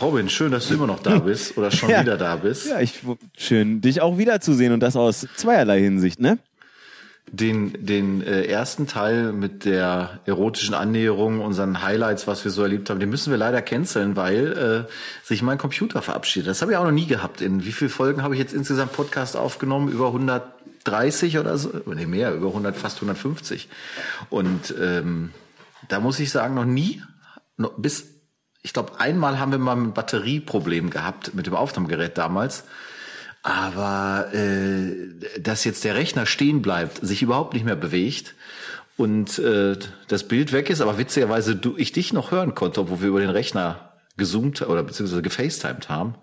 Robin, schön, dass du immer noch da bist oder schon Ja. wieder da bist. Ja, ich, schön, dich auch wiederzusehen und das aus zweierlei Hinsicht, ne? Den, den äh, ersten Teil mit der erotischen Annäherung, unseren Highlights, was wir so erlebt haben, den müssen wir leider canceln, weil äh, sich mein Computer verabschiedet. Das habe ich auch noch nie gehabt. In wie viele Folgen habe ich jetzt insgesamt Podcast aufgenommen? Über 130 oder so? Nee, mehr, über 100, fast 150. Und ähm, da muss ich sagen, noch nie, noch bis, ich glaube, einmal haben wir mal ein Batterieproblem gehabt mit dem Aufnahmegerät damals. Aber äh, dass jetzt der Rechner stehen bleibt, sich überhaupt nicht mehr bewegt und äh, das Bild weg ist, aber witzigerweise du, ich dich noch hören konnte, obwohl wir über den Rechner gezoomt oder beziehungsweise gefacetimed haben.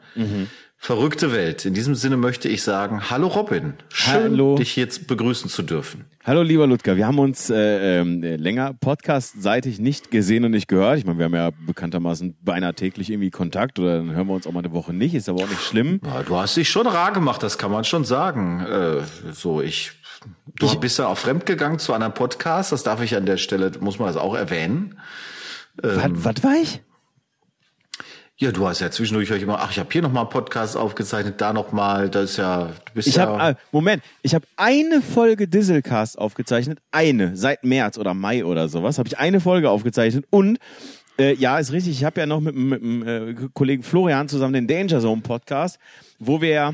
Verrückte Welt. In diesem Sinne möchte ich sagen, hallo Robin. Schön, Hallo. dich jetzt begrüßen zu dürfen. Hallo lieber Ludger, wir haben uns äh, ähm, länger podcastseitig nicht gesehen und nicht gehört. Ich meine, wir haben ja bekanntermaßen beinahe täglich irgendwie Kontakt oder dann hören wir uns auch mal eine Woche nicht, ist aber auch nicht schlimm. Ja, du hast dich schon rar gemacht, das kann man schon sagen. Äh, so, ich, du bist ja auch fremdgegangen zu anderen Podcasts, das darf ich an der Stelle, muss man das auch erwähnen. Was, was war ich? Ja, du hast ja zwischendurch euch immer, ach, ich habe hier nochmal einen Podcast aufgezeichnet, da nochmal, das ist ja, du bist Ich ja. habe äh, Moment, ich habe eine Folge Dieselcast aufgezeichnet, eine seit März oder Mai oder sowas, habe ich eine Folge aufgezeichnet und äh, ja, ist richtig, ich habe ja noch mit, mit dem äh, Kollegen Florian zusammen den Danger Zone Podcast, wo wir ja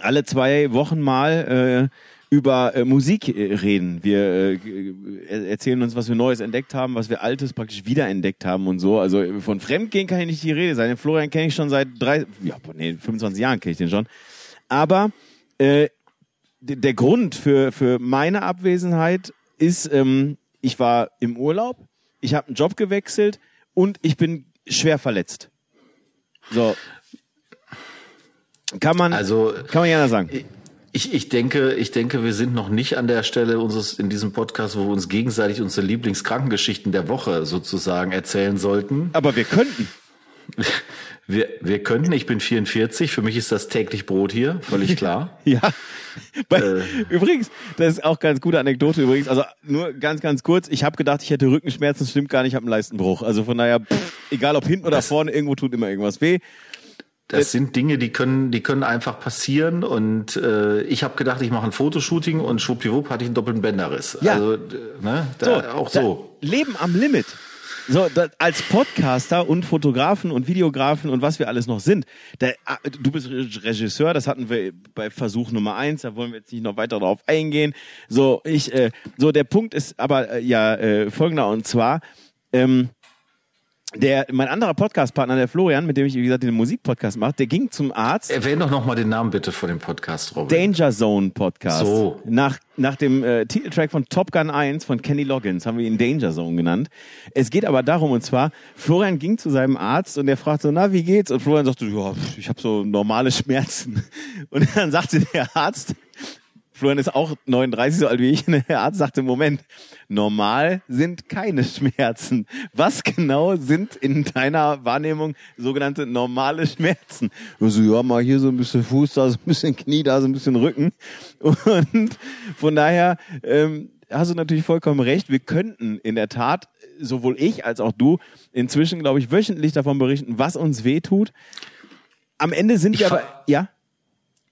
alle zwei Wochen mal äh, über äh, Musik äh, reden. Wir äh, äh, erzählen uns, was wir Neues entdeckt haben, was wir Altes praktisch wiederentdeckt haben und so. Also äh, von Fremdgehen kann ich nicht die Rede sein. Den Florian kenne ich schon seit drei, ja, nee, 25 Jahren kenne ich den schon. Aber äh, der Grund für, für meine Abwesenheit ist, ähm, ich war im Urlaub, ich habe einen Job gewechselt und ich bin schwer verletzt. So. Kann man, Also- kann man ja sagen. Ich, ich denke, ich denke, wir sind noch nicht an der Stelle unseres in diesem Podcast, wo wir uns gegenseitig unsere Lieblingskrankengeschichten der Woche sozusagen erzählen sollten. Aber wir könnten. Wir, wir könnten, ich bin 44, für mich ist das täglich Brot hier, völlig klar. Ja. Bei, Äh. Übrigens, das ist auch ganz gute Anekdote übrigens. Also nur ganz, ganz kurz. Ich habe gedacht, ich hätte Rückenschmerzen. Stimmt gar nicht, ich habe einen Leistenbruch. Also von daher, pff, egal ob hinten oder vorne, irgendwo tut immer irgendwas weh. Das sind Dinge, die können, die können einfach passieren. Und äh, ich habe gedacht, ich mache ein Fotoshooting und schwuppdiwupp hatte ich einen doppelten Bänderriss. Ja. Also, äh, ne, da, auch so. Leben am Limit. So, da, als Podcaster und Fotografen und Videografen und was wir alles noch sind. Da, ah, du bist Re- Regisseur, das hatten wir bei Versuch Nummer eins, da wollen wir jetzt nicht noch weiter drauf eingehen. So, ich, äh, so der Punkt ist aber äh, ja äh, folgender und zwar, ähm, der, mein anderer Podcastpartner, der Florian, mit dem ich, wie gesagt, den Musikpodcast mache, der ging zum Arzt. Erwähne doch noch mal den Namen bitte von dem Podcast, Robin. Danger Zone Podcast. So. Nach, nach dem äh, Titeltrack von Top Gun 1 von Kenny Loggins haben wir ihn Danger Zone genannt. Es geht aber darum, und zwar, Florian ging zu seinem Arzt und der fragt so, na, wie geht's? Und Florian sagte, ja, pf, ich habe so normale Schmerzen. Und dann sagte der Arzt, Florian ist auch 39, so alt wie ich, der Arzt sagte, Moment, normal sind keine Schmerzen. Was genau sind in deiner Wahrnehmung sogenannte normale Schmerzen? Also, ja, mal hier so ein bisschen Fuß, da so ein bisschen Knie, da so ein bisschen Rücken. Und von daher ähm, hast du natürlich vollkommen recht. Wir könnten in der Tat, sowohl ich als auch du, inzwischen, glaube ich, wöchentlich davon berichten, was uns weh tut. Am Ende sind wir fa- aber, ja?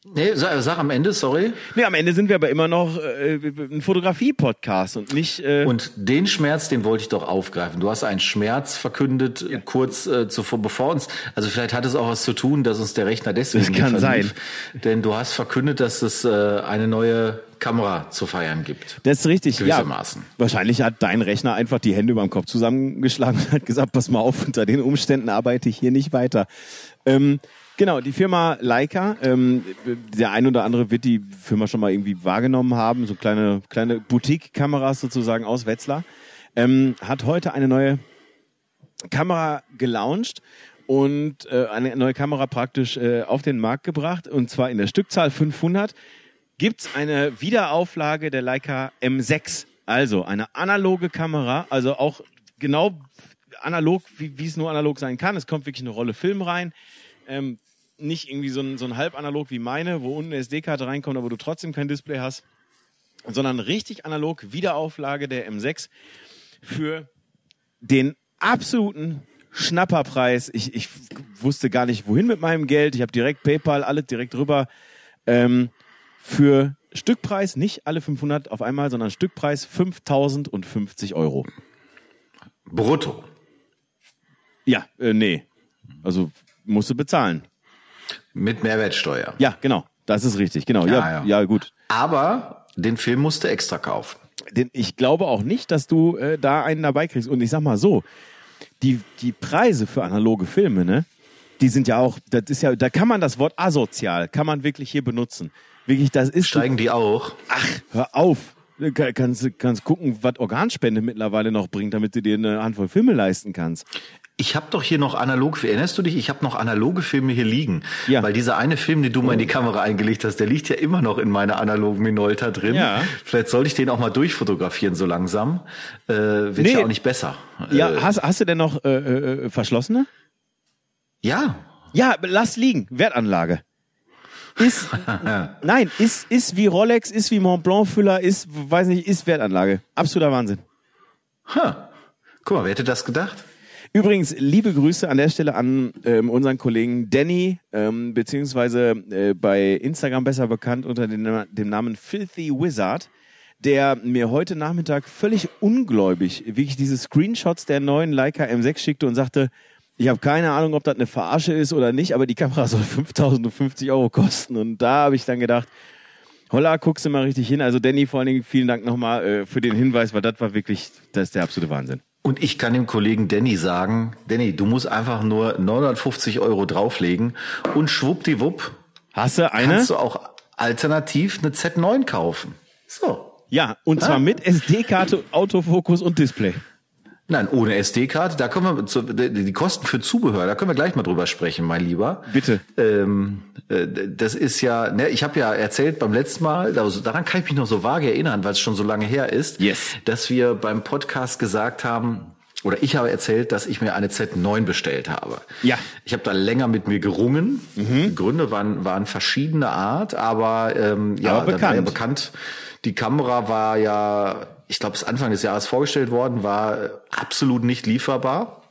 Nee, sag, sag am Ende, sorry. Nee, am Ende sind wir aber immer noch äh, ein Fotografie-Podcast und nicht. Äh, Und den Schmerz, den wollte ich doch aufgreifen. Du hast einen Schmerz verkündet, äh, kurz äh, zuvor, bevor uns, also vielleicht hat es auch was zu tun, dass uns der Rechner deswegen Das kann sein. Denn du hast verkündet, dass es äh, eine neue Kamera zu feiern gibt. das ist richtig. Gewissermaßen. Ja, wahrscheinlich hat dein Rechner einfach die Hände über dem Kopf zusammengeschlagen und hat gesagt, pass mal auf, unter den Umständen arbeite ich hier nicht weiter. Ähm, genau, die Firma Leica, ähm, der ein oder andere wird die Firma schon mal irgendwie wahrgenommen haben, so kleine, kleine Boutique-Kameras sozusagen aus Wetzlar, ähm, hat heute eine neue Kamera gelauncht und äh, eine neue Kamera praktisch äh, auf den Markt gebracht und zwar in der Stückzahl 500 gibt's eine Wiederauflage der Leica M6, also eine analoge Kamera, also auch genau analog, wie, wie es nur analog sein kann. Es kommt wirklich eine Rolle Film rein. Ähm, nicht irgendwie so ein, so ein halbanalog wie meine, wo unten eine SD-Karte reinkommt, aber du trotzdem kein Display hast, sondern richtig analog Wiederauflage der M6 für den absoluten Schnapperpreis. Ich, ich wusste gar nicht, wohin mit meinem Geld. Ich habe direkt PayPal, alles direkt rüber. Ähm, für Stückpreis, nicht alle 500 auf einmal, sondern Stückpreis 5050 Euro. Brutto. Ja, äh, nee. Also musst du bezahlen. Mit Mehrwertsteuer. Ja, genau. Das ist richtig, genau. Ja, ja, Ja, gut. Aber den Film musste extra kaufen. Denn ich glaube auch nicht, dass du äh, da einen dabei kriegst. Und ich sag mal so, die, die Preise für analoge Filme, ne, die sind ja auch, das ist ja, da kann man das Wort asozial, kann man wirklich hier benutzen. Wirklich, das ist. Steigen die auch? Ach, hör auf. Du kann- kannst, kannst gucken, was Organspende mittlerweile noch bringt, damit du dir eine Handvoll Filme leisten kannst. Ich habe doch hier noch analog, erinnerst du dich? Ich habe noch analoge Filme hier liegen. Ja. Weil dieser eine Film, den du mal in die Kamera eingelegt hast, der liegt ja immer noch in meiner analogen Minolta drin. Ja. Vielleicht sollte ich den auch mal durchfotografieren so langsam. Äh, wird Nee. ja auch nicht besser. Ja, Äh, hast, hast du denn noch äh, äh, verschlossene? ja. Ja, lass liegen. Wertanlage. Ist, nein, ist, ist wie Rolex, ist wie Montblanc Füller, ist, weiß nicht, ist Wertanlage. Absoluter Wahnsinn. Ha. Guck mal, wer hätte das gedacht? Übrigens, liebe Grüße an der Stelle an ähm, unseren Kollegen Danny, ähm, beziehungsweise äh, bei Instagram besser bekannt unter dem, dem Namen Filthy Wizard, der mir heute Nachmittag völlig ungläubig wirklich diese Screenshots der neuen Leica M6 schickte und sagte, ich habe keine Ahnung, ob das eine Verarsche ist oder nicht, aber die Kamera soll 5050 Euro kosten. Und da habe ich dann gedacht, holla, guckst du mal richtig hin. Also Danny, vor allen Dingen vielen Dank nochmal äh, für den Hinweis, weil das war wirklich, das ist der absolute Wahnsinn. Und ich kann dem Kollegen Danny sagen, Danny, du musst einfach nur 950 Euro drauflegen und schwuppdiwupp Hast du eine? kannst du auch alternativ eine Z9 kaufen. So. Ja, und zwar Ah. mit SD-Karte, Autofokus und Display. Nein, ohne SD-Karte, da können wir zu, die Kosten für Zubehör, da können wir gleich mal drüber sprechen, mein Lieber. Bitte. Ähm, äh, das ist ja, ne, ich habe ja erzählt beim letzten Mal, also daran kann ich mich noch so vage erinnern, weil es schon so lange her ist, Yes. dass wir beim Podcast gesagt haben, oder ich habe erzählt, dass ich mir eine Z9 bestellt habe. Ja. Ich habe da länger mit mir gerungen. Die Gründe waren, waren verschiedene Art, aber ähm, ja, Aber war ja bekannt. bekannt. Die Kamera war ja, ich glaube, es Anfang des Jahres vorgestellt worden, war äh, absolut nicht lieferbar.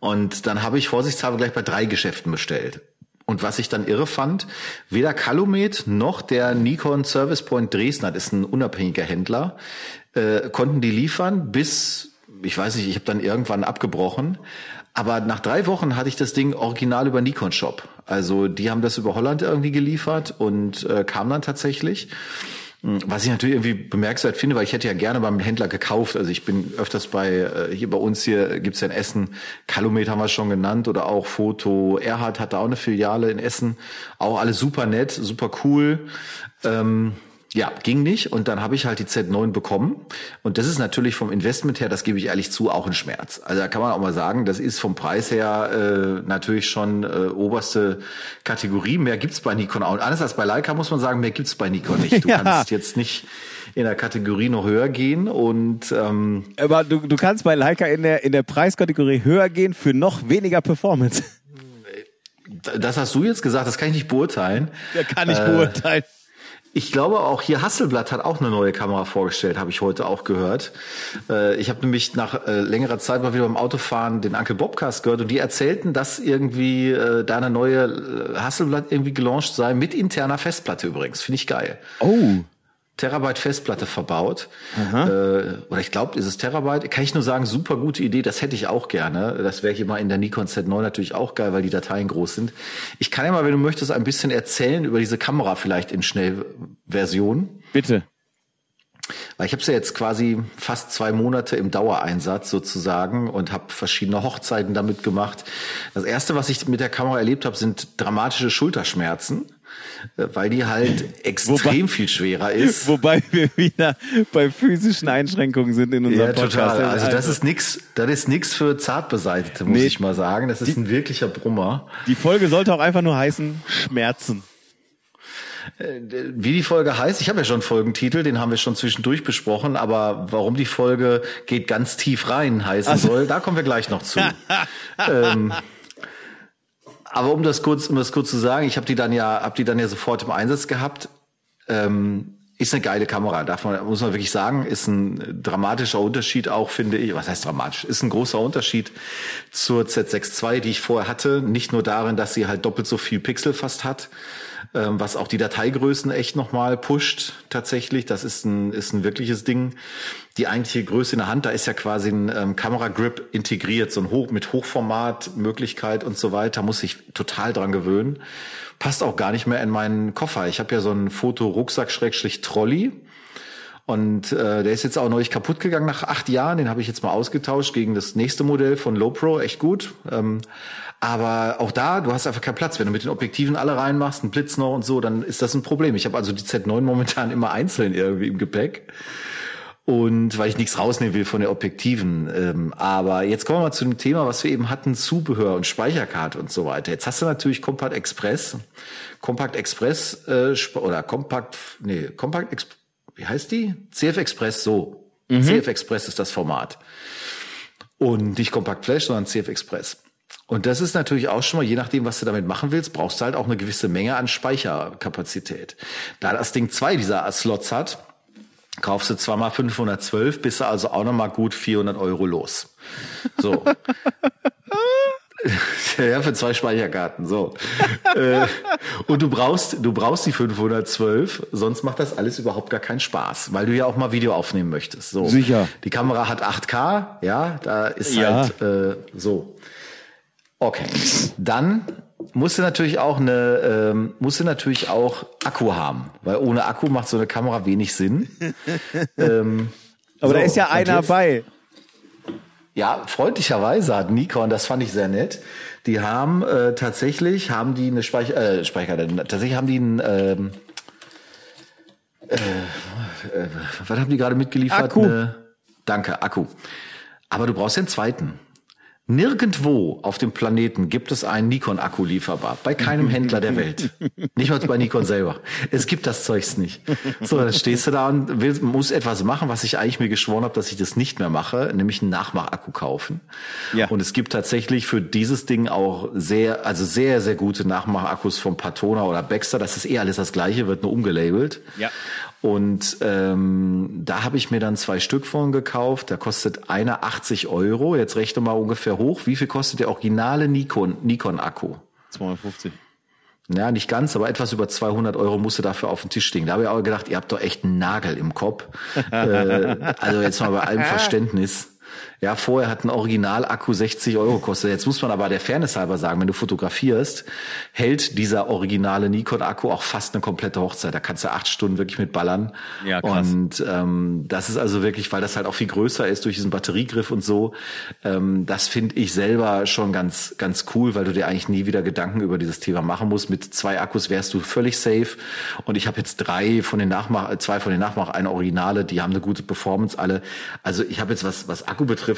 Und dann habe ich vorsichtshalber gleich bei drei Geschäften bestellt. Und was ich dann irre fand, weder Calumet noch der Nikon Service Point Dresden, das ist ein unabhängiger Händler, äh, konnten die liefern bis, ich weiß nicht, ich habe dann irgendwann abgebrochen. Aber nach drei Wochen hatte ich das Ding original über Nikon Shop. Also die haben das über Holland irgendwie geliefert und äh, kam dann tatsächlich. Was ich natürlich irgendwie bemerkenswert finde, weil ich hätte ja gerne beim Händler gekauft. Also ich bin öfters bei, äh, hier bei uns hier gibt's ja in Essen, Calumet haben wir schon genannt oder auch Foto. Erhard hat da auch eine Filiale in Essen. Auch alles super nett, super cool. Ähm, ja, ging nicht. Und dann habe ich halt die Z9 bekommen. Und das ist natürlich vom Investment her, das gebe ich ehrlich zu, auch ein Schmerz. Also da kann man auch mal sagen, das ist vom Preis her äh, natürlich schon äh, oberste Kategorie. Mehr gibt's bei Nikon auch. Und anders als bei Leica muss man sagen, mehr gibt's bei Nikon nicht. Du Ja. kannst jetzt nicht in der Kategorie noch höher gehen. Und ähm, Aber du, du kannst bei Leica in der, in der Preiskategorie höher gehen für noch weniger Performance. das hast du jetzt gesagt, das kann ich nicht beurteilen. Der kann ich beurteilen. Ich glaube auch hier Hasselblatt hat auch eine neue Kamera vorgestellt, habe ich heute auch gehört. Äh, ich habe nämlich nach äh, längerer Zeit mal wieder beim Autofahren den Uncle Bobcast gehört und die erzählten, dass irgendwie äh, da eine neue Hasselblatt irgendwie gelauncht sei mit interner Festplatte übrigens. Finde ich geil. Oh. Terabyte Festplatte verbaut. Äh, oder ich glaube, ist es Terabyte. Kann ich nur sagen, super gute Idee. Das hätte ich auch gerne. Das wäre hier mal in der Nikon Z9 natürlich auch geil, weil die Dateien groß sind. Ich kann ja mal, wenn du möchtest, ein bisschen erzählen über diese Kamera vielleicht in Schnellversion. Bitte. Weil ich habe sie ja jetzt quasi fast zwei Monate im Dauereinsatz sozusagen und habe verschiedene Hochzeiten damit gemacht. Das erste, was ich mit der Kamera erlebt habe, sind dramatische Schulterschmerzen, weil die halt extrem Wobei- viel schwerer ist. Wobei wir wieder bei physischen Einschränkungen sind in unserem Ja, Podcast. total. Also das ist nix, das ist nix für Zartbeseitete, muss Nee. ich mal sagen. Das ist ein wirklicher Brummer. Die Folge sollte auch einfach nur heißen Schmerzen. Wie die Folge heißt, ich habe ja schon einen Folgentitel, den haben wir schon zwischendurch besprochen, aber warum die Folge geht ganz tief rein heißen soll, da kommen wir gleich noch zu. ähm, aber um das kurz, um das kurz zu sagen, ich habe die dann ja, habe die dann ja sofort im Einsatz gehabt. Ähm, ist eine geile Kamera, darf man, muss man wirklich sagen, ist ein dramatischer Unterschied auch, finde ich. Was heißt dramatisch? Ist ein großer Unterschied zur Z6 II, die ich vorher hatte. Nicht nur darin, dass sie halt doppelt so viel Pixel fast hat, ähm, was auch die Dateigrößen echt nochmal pusht tatsächlich. Das ist ein, ist ein wirkliches Ding. Die eigentliche Größe in der Hand, da ist ja quasi ein ähm, Kameragrip integriert, so ein Hoch mit Hochformatmöglichkeit und so weiter, muss ich total dran gewöhnen. Passt auch gar nicht mehr in meinen Koffer. Ich habe ja so einen Foto-Rucksack-Trolley. Und äh, der ist jetzt auch neulich kaputt gegangen nach acht Jahren. Den habe ich jetzt mal ausgetauscht gegen das nächste Modell von Lowpro. Echt gut. Ähm, aber auch da, du hast einfach keinen Platz. Wenn du mit den Objektiven alle reinmachst, einen Blitz noch und so, dann ist das ein Problem. Ich habe also die Z9 momentan immer einzeln irgendwie im Gepäck. Und weil ich nichts rausnehmen will von den Objektiven. Ähm, aber jetzt kommen wir mal zu dem Thema, was wir eben hatten, Zubehör und Speicherkarte und so weiter. Jetzt hast du natürlich Compact Express. Compact Express äh, oder Compact, nee, Compact Express, wie heißt die? CF Express, so. Mhm. CF Express ist das Format. Und nicht Compact Flash, sondern CF Express. Und das ist natürlich auch schon mal, je nachdem, was du damit machen willst, brauchst du halt auch eine gewisse Menge an Speicherkapazität. Da das Ding zwei dieser Slots hat, kaufst du zweimal 512, bist du also auch nochmal gut 400 Euro los. So. ja, für zwei Speicherkarten, so. Äh, und du brauchst, du brauchst die 512, sonst macht das alles überhaupt gar keinen Spaß, weil du ja auch mal Video aufnehmen möchtest. So. Sicher. Die Kamera hat 8K, ja, da ist ja. halt äh, so. Okay. Dann musst du natürlich auch eine, ähm, musst du natürlich auch Akku haben, weil ohne Akku macht so eine Kamera wenig Sinn. ähm, Aber so, da ist ja einer bei. Ja, freundlicherweise hat Nikon, das fand ich sehr nett. Die haben äh, tatsächlich, haben die eine Speicher, äh, Speicher, tatsächlich haben die einen, ähm, äh, äh, was haben die gerade mitgeliefert? Akku. Eine, danke, Akku. Aber du brauchst den zweiten. Nirgendwo auf dem Planeten gibt es einen Nikon-Akku lieferbar. Bei keinem Händler der Welt. Nicht mal bei Nikon selber. Es gibt das Zeugs nicht. So, dann stehst du da und willst, muss etwas machen, was ich eigentlich mir geschworen habe, dass ich das nicht mehr mache, nämlich einen Nachmach-Akku kaufen. Ja. Und es gibt tatsächlich für dieses Ding auch sehr, also sehr, sehr gute Nachmach-Akkus von Patona oder Baxter. Das ist eh alles das gleiche, wird nur umgelabelt. Ja. Und ähm, da habe ich mir dann zwei Stück von gekauft. Da kostet einer 80 Euro. Jetzt rechne mal ungefähr hoch. Wie viel kostet der originale Nikon, Nikon Akku? 250. Ja, nicht ganz, aber etwas über 200 Euro musste dafür auf den Tisch stehen. Da habe ich auch gedacht, ihr habt doch echt einen Nagel im Kopf. äh, also jetzt mal bei allem Verständnis. Ja, vorher hat ein Original-Akku 60 Euro gekostet. Jetzt muss man aber der Fairness halber sagen, wenn du fotografierst, hält dieser originale Nikon-Akku auch fast eine komplette Hochzeit. Da kannst du acht Stunden wirklich mit ballern. Ja, krass. Und ähm, das ist also wirklich, weil das halt auch viel größer ist durch diesen Batteriegriff und so. Ähm, das finde ich selber schon ganz, ganz cool, weil du dir eigentlich nie wieder Gedanken über dieses Thema machen musst. Mit zwei Akkus wärst du völlig safe. Und ich habe jetzt drei von den Nachmach, zwei von den Nachmach, eine Originale, die haben eine gute Performance alle. Also ich habe jetzt was, was Akku betrifft,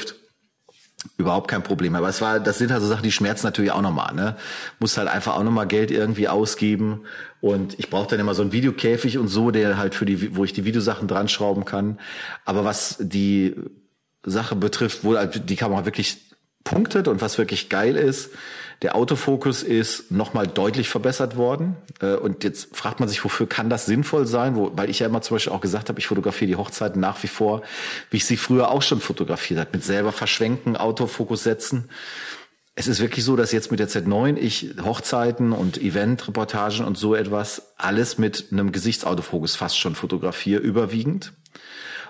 überhaupt kein Problem. Aber es war, das sind halt so Sachen, die schmerzen natürlich auch nochmal. Ne? Muss halt einfach auch nochmal Geld irgendwie ausgeben. Und ich brauche dann immer so einen Videokäfig und so, der halt für die, wo ich die Videosachen dran schrauben kann. Aber was die Sache betrifft, wo halt die Kamera wirklich punktet und was wirklich geil ist, der Autofokus ist nochmal deutlich verbessert worden. Äh, und jetzt fragt man sich, wofür kann das sinnvoll sein? Wo, weil ich ja immer zum Beispiel auch gesagt habe, ich fotografiere die Hochzeiten nach wie vor, wie ich sie früher auch schon fotografiert habe, mit selber verschwenken, Autofokus setzen. Es ist wirklich so, dass jetzt mit der Z9 ich Hochzeiten und Eventreportagen und so etwas alles mit einem Gesichtsautofokus fast schon fotografiere, überwiegend,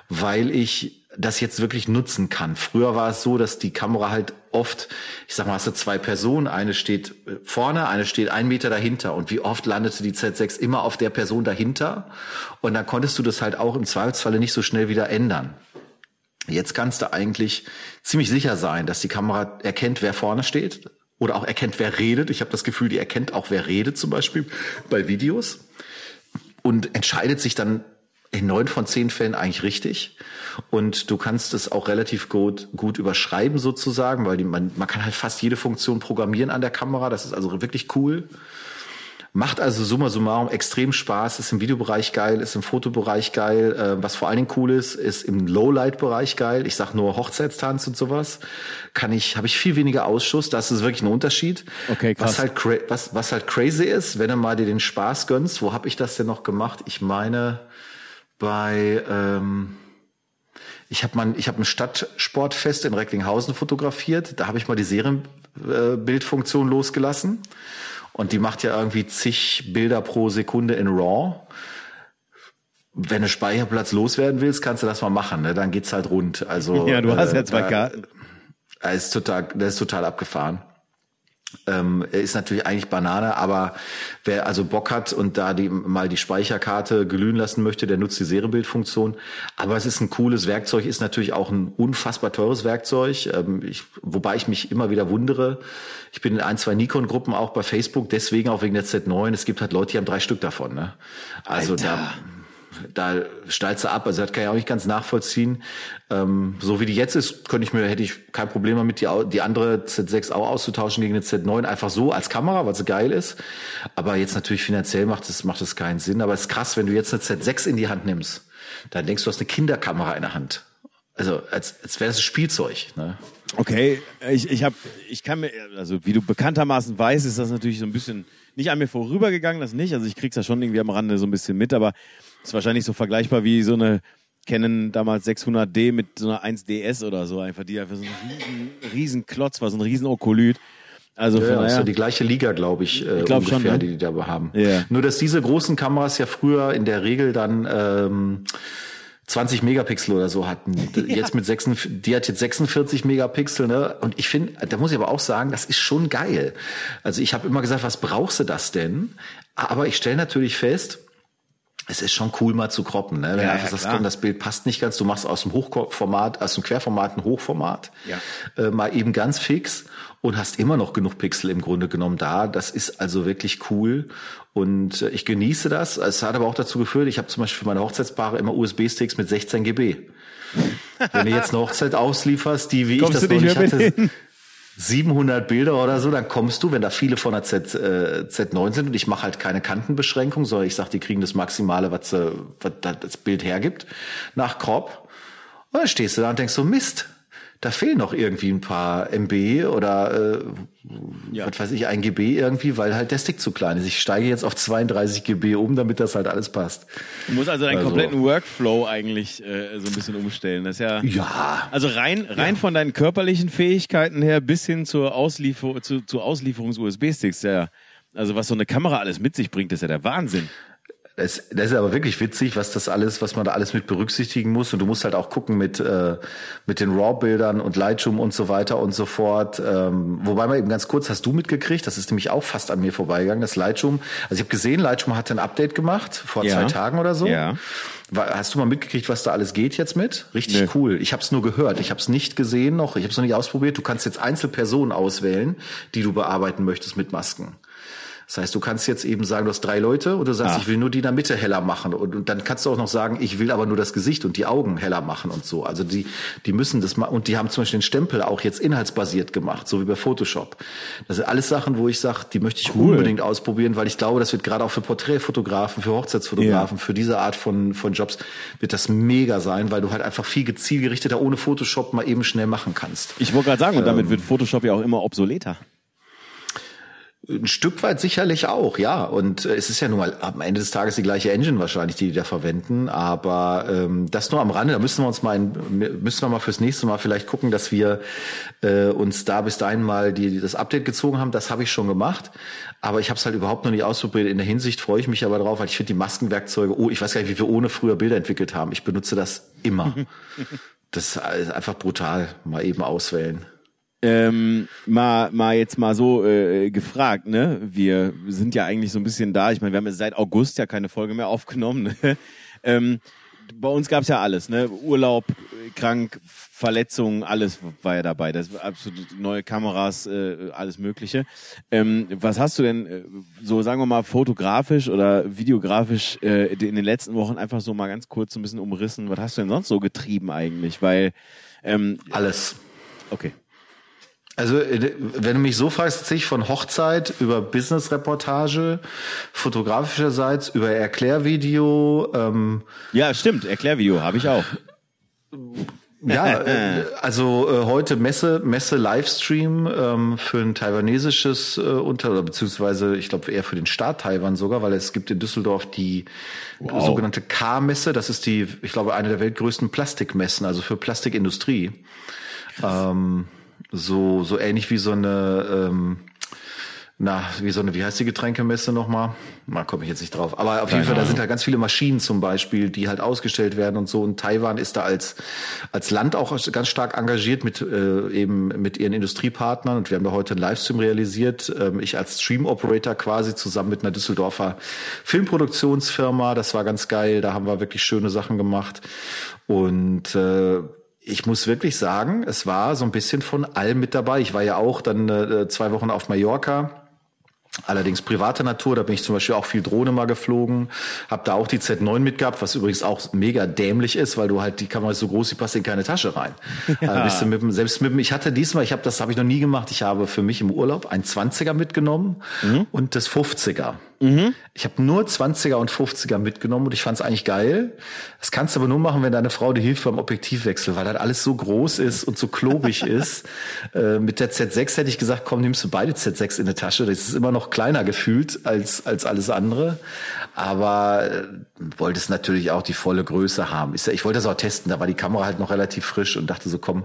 weil ich das jetzt wirklich nutzen kann. Früher war es so, dass die Kamera halt oft, ich sag mal, hast du zwei Personen, eine steht äh, vorne, eine steht einen Meter dahinter. Und wie oft landete die Z6 immer auf der Person dahinter? Und dann konntest du das halt auch im Zweifelsfalle nicht so schnell wieder ändern. Jetzt kannst du eigentlich ziemlich sicher sein, dass die Kamera erkennt, wer vorne steht oder auch erkennt, wer redet. Ich habe das Gefühl, die erkennt auch, wer redet, zum Beispiel bei Videos und entscheidet sich dann in neun von zehn Fällen eigentlich richtig. Und du kannst es auch relativ gut, gut überschreiben sozusagen, weil die, man, man kann halt fast jede Funktion programmieren an der Kamera. Das ist also wirklich cool. Macht also summa summarum extrem Spaß, ist im Videobereich geil, ist im Fotobereich geil. Äh, was vor allen Dingen cool ist, ist im Lowlight-Bereich geil. Ich sag nur Hochzeitstanz und sowas. Kann ich, habe ich viel weniger Ausschuss. Das ist wirklich ein Unterschied. Okay, krass. Was halt, was, was halt crazy ist, wenn du mal dir den Spaß gönnst. Wo habe ich das denn noch gemacht? Ich meine, bei ähm, ich habe mein, ich habe ein Stadtsportfest in Recklinghausen fotografiert. Da habe ich mal die Serienbildfunktion losgelassen. Und die macht ja irgendwie zig Bilder pro Sekunde in RAW. Wenn du Speicherplatz loswerden willst, kannst du das mal machen. Ne? Dann geht's halt rund. Also ja, du hast äh, ja zwei Karten. Da ist total, das ist total abgefahren. Ähm, er ist natürlich eigentlich Banane, aber wer also Bock hat und da die, mal die Speicherkarte glühen lassen möchte, der nutzt die Serienbildfunktion. Aber es ist ein cooles Werkzeug, ist natürlich auch ein unfassbar teures Werkzeug, ähm, ich, wobei ich mich immer wieder wundere. Ich bin in ein, zwei Nikon-Gruppen auch bei Facebook, deswegen auch wegen der Z9. Es gibt halt Leute, die haben drei Stück davon. Ne? Also Alter. da da steigt sie ab. Also das kann ich auch nicht ganz nachvollziehen. Ähm, so wie die jetzt ist, könnte ich mir, hätte ich kein Problem damit, die, die andere Z6 auch auszutauschen gegen eine Z9, einfach so als Kamera, weil sie geil ist. Aber jetzt natürlich finanziell macht es, macht es keinen Sinn. Aber es ist krass, wenn du jetzt eine Z6 in die Hand nimmst, dann denkst du, hast eine Kinderkamera in der Hand. Also als, als wäre ein Spielzeug. Ne? Okay, ich, ich habe, ich kann mir, also wie du bekanntermaßen weißt, ist das natürlich so ein bisschen nicht an mir vorübergegangen, das nicht. Also ich krieg's ja schon irgendwie am Rande so ein bisschen mit, aber ist wahrscheinlich so vergleichbar wie so eine Canon damals 600D mit so einer 1DS oder so einfach, die einfach so ein riesen, riesen Klotz war, so ein riesen Okolyt. Also ja, ist ja die gleiche Liga, glaube ich, äh, ich glaub ungefähr, schon, ne? die die da haben. Yeah. Nur, dass diese großen Kameras ja früher in der Regel dann ähm, 20 Megapixel oder so hatten. Ja. Jetzt mit 46, die hat jetzt 46 Megapixel, ne? Und ich finde, da muss ich aber auch sagen, das ist schon geil. Also ich habe immer gesagt, was brauchst du das denn? Aber ich stelle natürlich fest, es ist schon cool mal zu kroppen, ne? Wenn ja, einfach ja, sagst, komm, das Bild passt nicht ganz, du machst aus dem Hochformat, aus dem Querformat ein Hochformat, ja. äh, mal eben ganz fix und hast immer noch genug Pixel im Grunde genommen da. Das ist also wirklich cool und äh, ich genieße das. Es hat aber auch dazu geführt, ich habe zum Beispiel für meine Hochzeitspaare immer USB-Sticks mit 16 GB. Wenn du jetzt eine Hochzeit auslieferst, die wie Kommst ich das noch nicht hatte, 700 Bilder oder so, dann kommst du, wenn da viele von der Z, äh, Z9 sind und ich mache halt keine Kantenbeschränkung, sondern ich sag, die kriegen das Maximale, was, äh, was das Bild hergibt, nach Crop. Und dann stehst du da und denkst so, Mist, da fehlen noch irgendwie ein paar MB oder äh, ja. was weiß ich, ein GB irgendwie, weil halt der Stick zu klein ist. Ich steige jetzt auf 32 GB um, damit das halt alles passt. Du musst also deinen also. kompletten Workflow eigentlich äh, so ein bisschen umstellen. Das ist ja, ja. Also rein, rein ja. von deinen körperlichen Fähigkeiten her bis hin zur, Ausliefer zu, zur Auslieferungs-USB-Sticks, ja. Also was so eine Kamera alles mit sich bringt, ist ja der Wahnsinn. Das, das ist aber wirklich witzig, was das alles, was man da alles mit berücksichtigen muss. Und du musst halt auch gucken mit, äh, mit den RAW-Bildern und Lightroom und so weiter und so fort. Ähm, wobei man eben ganz kurz, hast du mitgekriegt, das ist nämlich auch fast an mir vorbeigegangen, das Lightroom. Also ich habe gesehen, Lightroom hat ein Update gemacht, vor ja. zwei Tagen oder so. Ja. Hast du mal mitgekriegt, was da alles geht jetzt mit? Richtig nee. cool. Ich habe es nur gehört. Ich habe es nicht gesehen noch. Ich habe es noch nicht ausprobiert. Du kannst jetzt Einzelpersonen auswählen, die du bearbeiten möchtest mit Masken. Das heißt, du kannst jetzt eben sagen, du hast drei Leute und du sagst, Ach. ich will nur die in der Mitte heller machen. Und, und, dann kannst du auch noch sagen, ich will aber nur das Gesicht und die Augen heller machen und so. Also die, die müssen das mal, und die haben zum Beispiel den Stempel auch jetzt inhaltsbasiert gemacht, so wie bei Photoshop. Das sind alles Sachen, wo ich sage, die möchte ich cool. unbedingt ausprobieren, weil ich glaube, das wird gerade auch für Porträtfotografen, für Hochzeitsfotografen, ja. für diese Art von, von Jobs, wird das mega sein, weil du halt einfach viel zielgerichteter ohne Photoshop mal eben schnell machen kannst. Ich wollte gerade sagen, und damit ähm, wird Photoshop ja auch immer obsoleter. Ein Stück weit sicherlich auch, ja. Und äh, es ist ja nun mal am Ende des Tages die gleiche Engine wahrscheinlich, die die da verwenden. Aber ähm, das nur am Rande. Da müssen wir uns mal, ein, müssen wir mal fürs nächste Mal vielleicht gucken, dass wir äh, uns da bis dahin mal die, die das Update gezogen haben. Das habe ich schon gemacht. Aber ich habe es halt überhaupt noch nicht ausprobiert. In der Hinsicht freue ich mich aber drauf, weil ich finde die Maskenwerkzeuge, oh, ich weiß gar nicht, wie wir ohne früher Bilder entwickelt haben. Ich benutze das immer. das ist einfach brutal. Mal eben auswählen. Ähm, mal, mal jetzt mal so äh, gefragt, ne? Wir sind ja eigentlich so ein bisschen da. Ich meine, wir haben jetzt seit August ja keine Folge mehr aufgenommen. Ne? ähm, bei uns gab's ja alles, ne? Urlaub, krank, Verletzungen, alles war ja dabei. Das absolut neue Kameras, äh, alles Mögliche. Ähm, was hast du denn äh, so, sagen wir mal, fotografisch oder videografisch äh, in den letzten Wochen einfach so mal ganz kurz so ein bisschen umrissen? Was hast du denn sonst so getrieben eigentlich? Weil ähm, alles. Okay. Also, äh, wenn du mich so fragst, ich von Hochzeit über Business-Reportage, fotografischerseits, über Erklärvideo. Ähm, ja, stimmt, Erklärvideo habe ich auch. Ja, äh, also äh, heute Messe, Messe Livestream ähm, für ein taiwanesisches äh, Unter, oder beziehungsweise ich glaube eher für den Staat Taiwan sogar, weil es gibt in Düsseldorf die wow. sogenannte K-Messe. Das ist die, ich glaube, eine der weltgrößten Plastikmessen, also für Plastikindustrie. Ähm, so so ähnlich wie so eine ähm, na, wie so eine, wie heißt die Getränkemesse nochmal? Mal komme ich jetzt nicht drauf. Aber auf jeden Fall, da sind halt ganz viele Maschinen zum Beispiel, die halt ausgestellt werden und so. Und Taiwan ist da als, als Land auch ganz stark engagiert mit, äh, eben mit ihren Industriepartnern. Und wir haben da heute einen Livestream realisiert. Ähm, ich als Stream-Operator quasi zusammen mit einer Düsseldorfer Filmproduktionsfirma. Das war ganz geil. Da haben wir wirklich schöne Sachen gemacht. Und, äh, ich muss wirklich sagen, es war so ein bisschen von allem mit dabei. Ich war ja auch dann äh, zwei Wochen auf Mallorca Allerdings private Natur, da bin ich zum Beispiel auch viel Drohne mal geflogen, habe da auch die Z9 mitgehabt, was übrigens auch mega dämlich ist, weil du halt die Kamera ist so groß, die passt in keine Tasche rein. Ja. Also bist du mit dem, selbst mit dem, ich hatte diesmal, ich habe das habe ich noch nie gemacht, ich habe für mich im Urlaub ein 20er mitgenommen mhm. und das 50er. Mhm. Ich habe nur 20er und 50er mitgenommen und ich fand es eigentlich geil. Das kannst du aber nur machen, wenn deine Frau dir hilft beim Objektivwechsel, weil das alles so groß ist und so klobig ist. Äh, mit der Z6 hätte ich gesagt, komm, nimmst du beide Z6 in die Tasche. Das ist immer noch kleiner gefühlt als, als alles andere. Aber äh, wolltest natürlich auch die volle Größe haben. Ich, ich wollte das auch testen, da war die Kamera halt noch relativ frisch und dachte so, komm,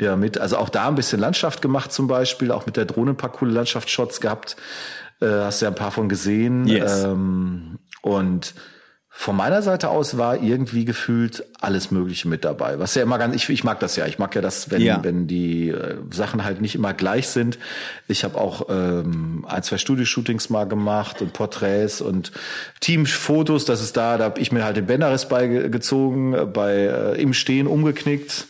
der mit. Also auch da ein bisschen Landschaft gemacht zum Beispiel, auch mit der Drohne ein paar coole Landschaftsshots gehabt. Äh, hast ja ein paar von gesehen. Yes. Ähm, und von meiner Seite aus war irgendwie gefühlt alles Mögliche mit dabei. Was ja immer ganz, ich, ich mag das ja. Ich mag ja das, wenn, ja. wenn die äh, Sachen halt nicht immer gleich sind. Ich habe auch ähm, ein, zwei Studioshootings mal gemacht und Porträts und Teamfotos. Das ist da, da habe ich mir halt den Bänderriss beigezogen, bei äh, im Stehen umgeknickt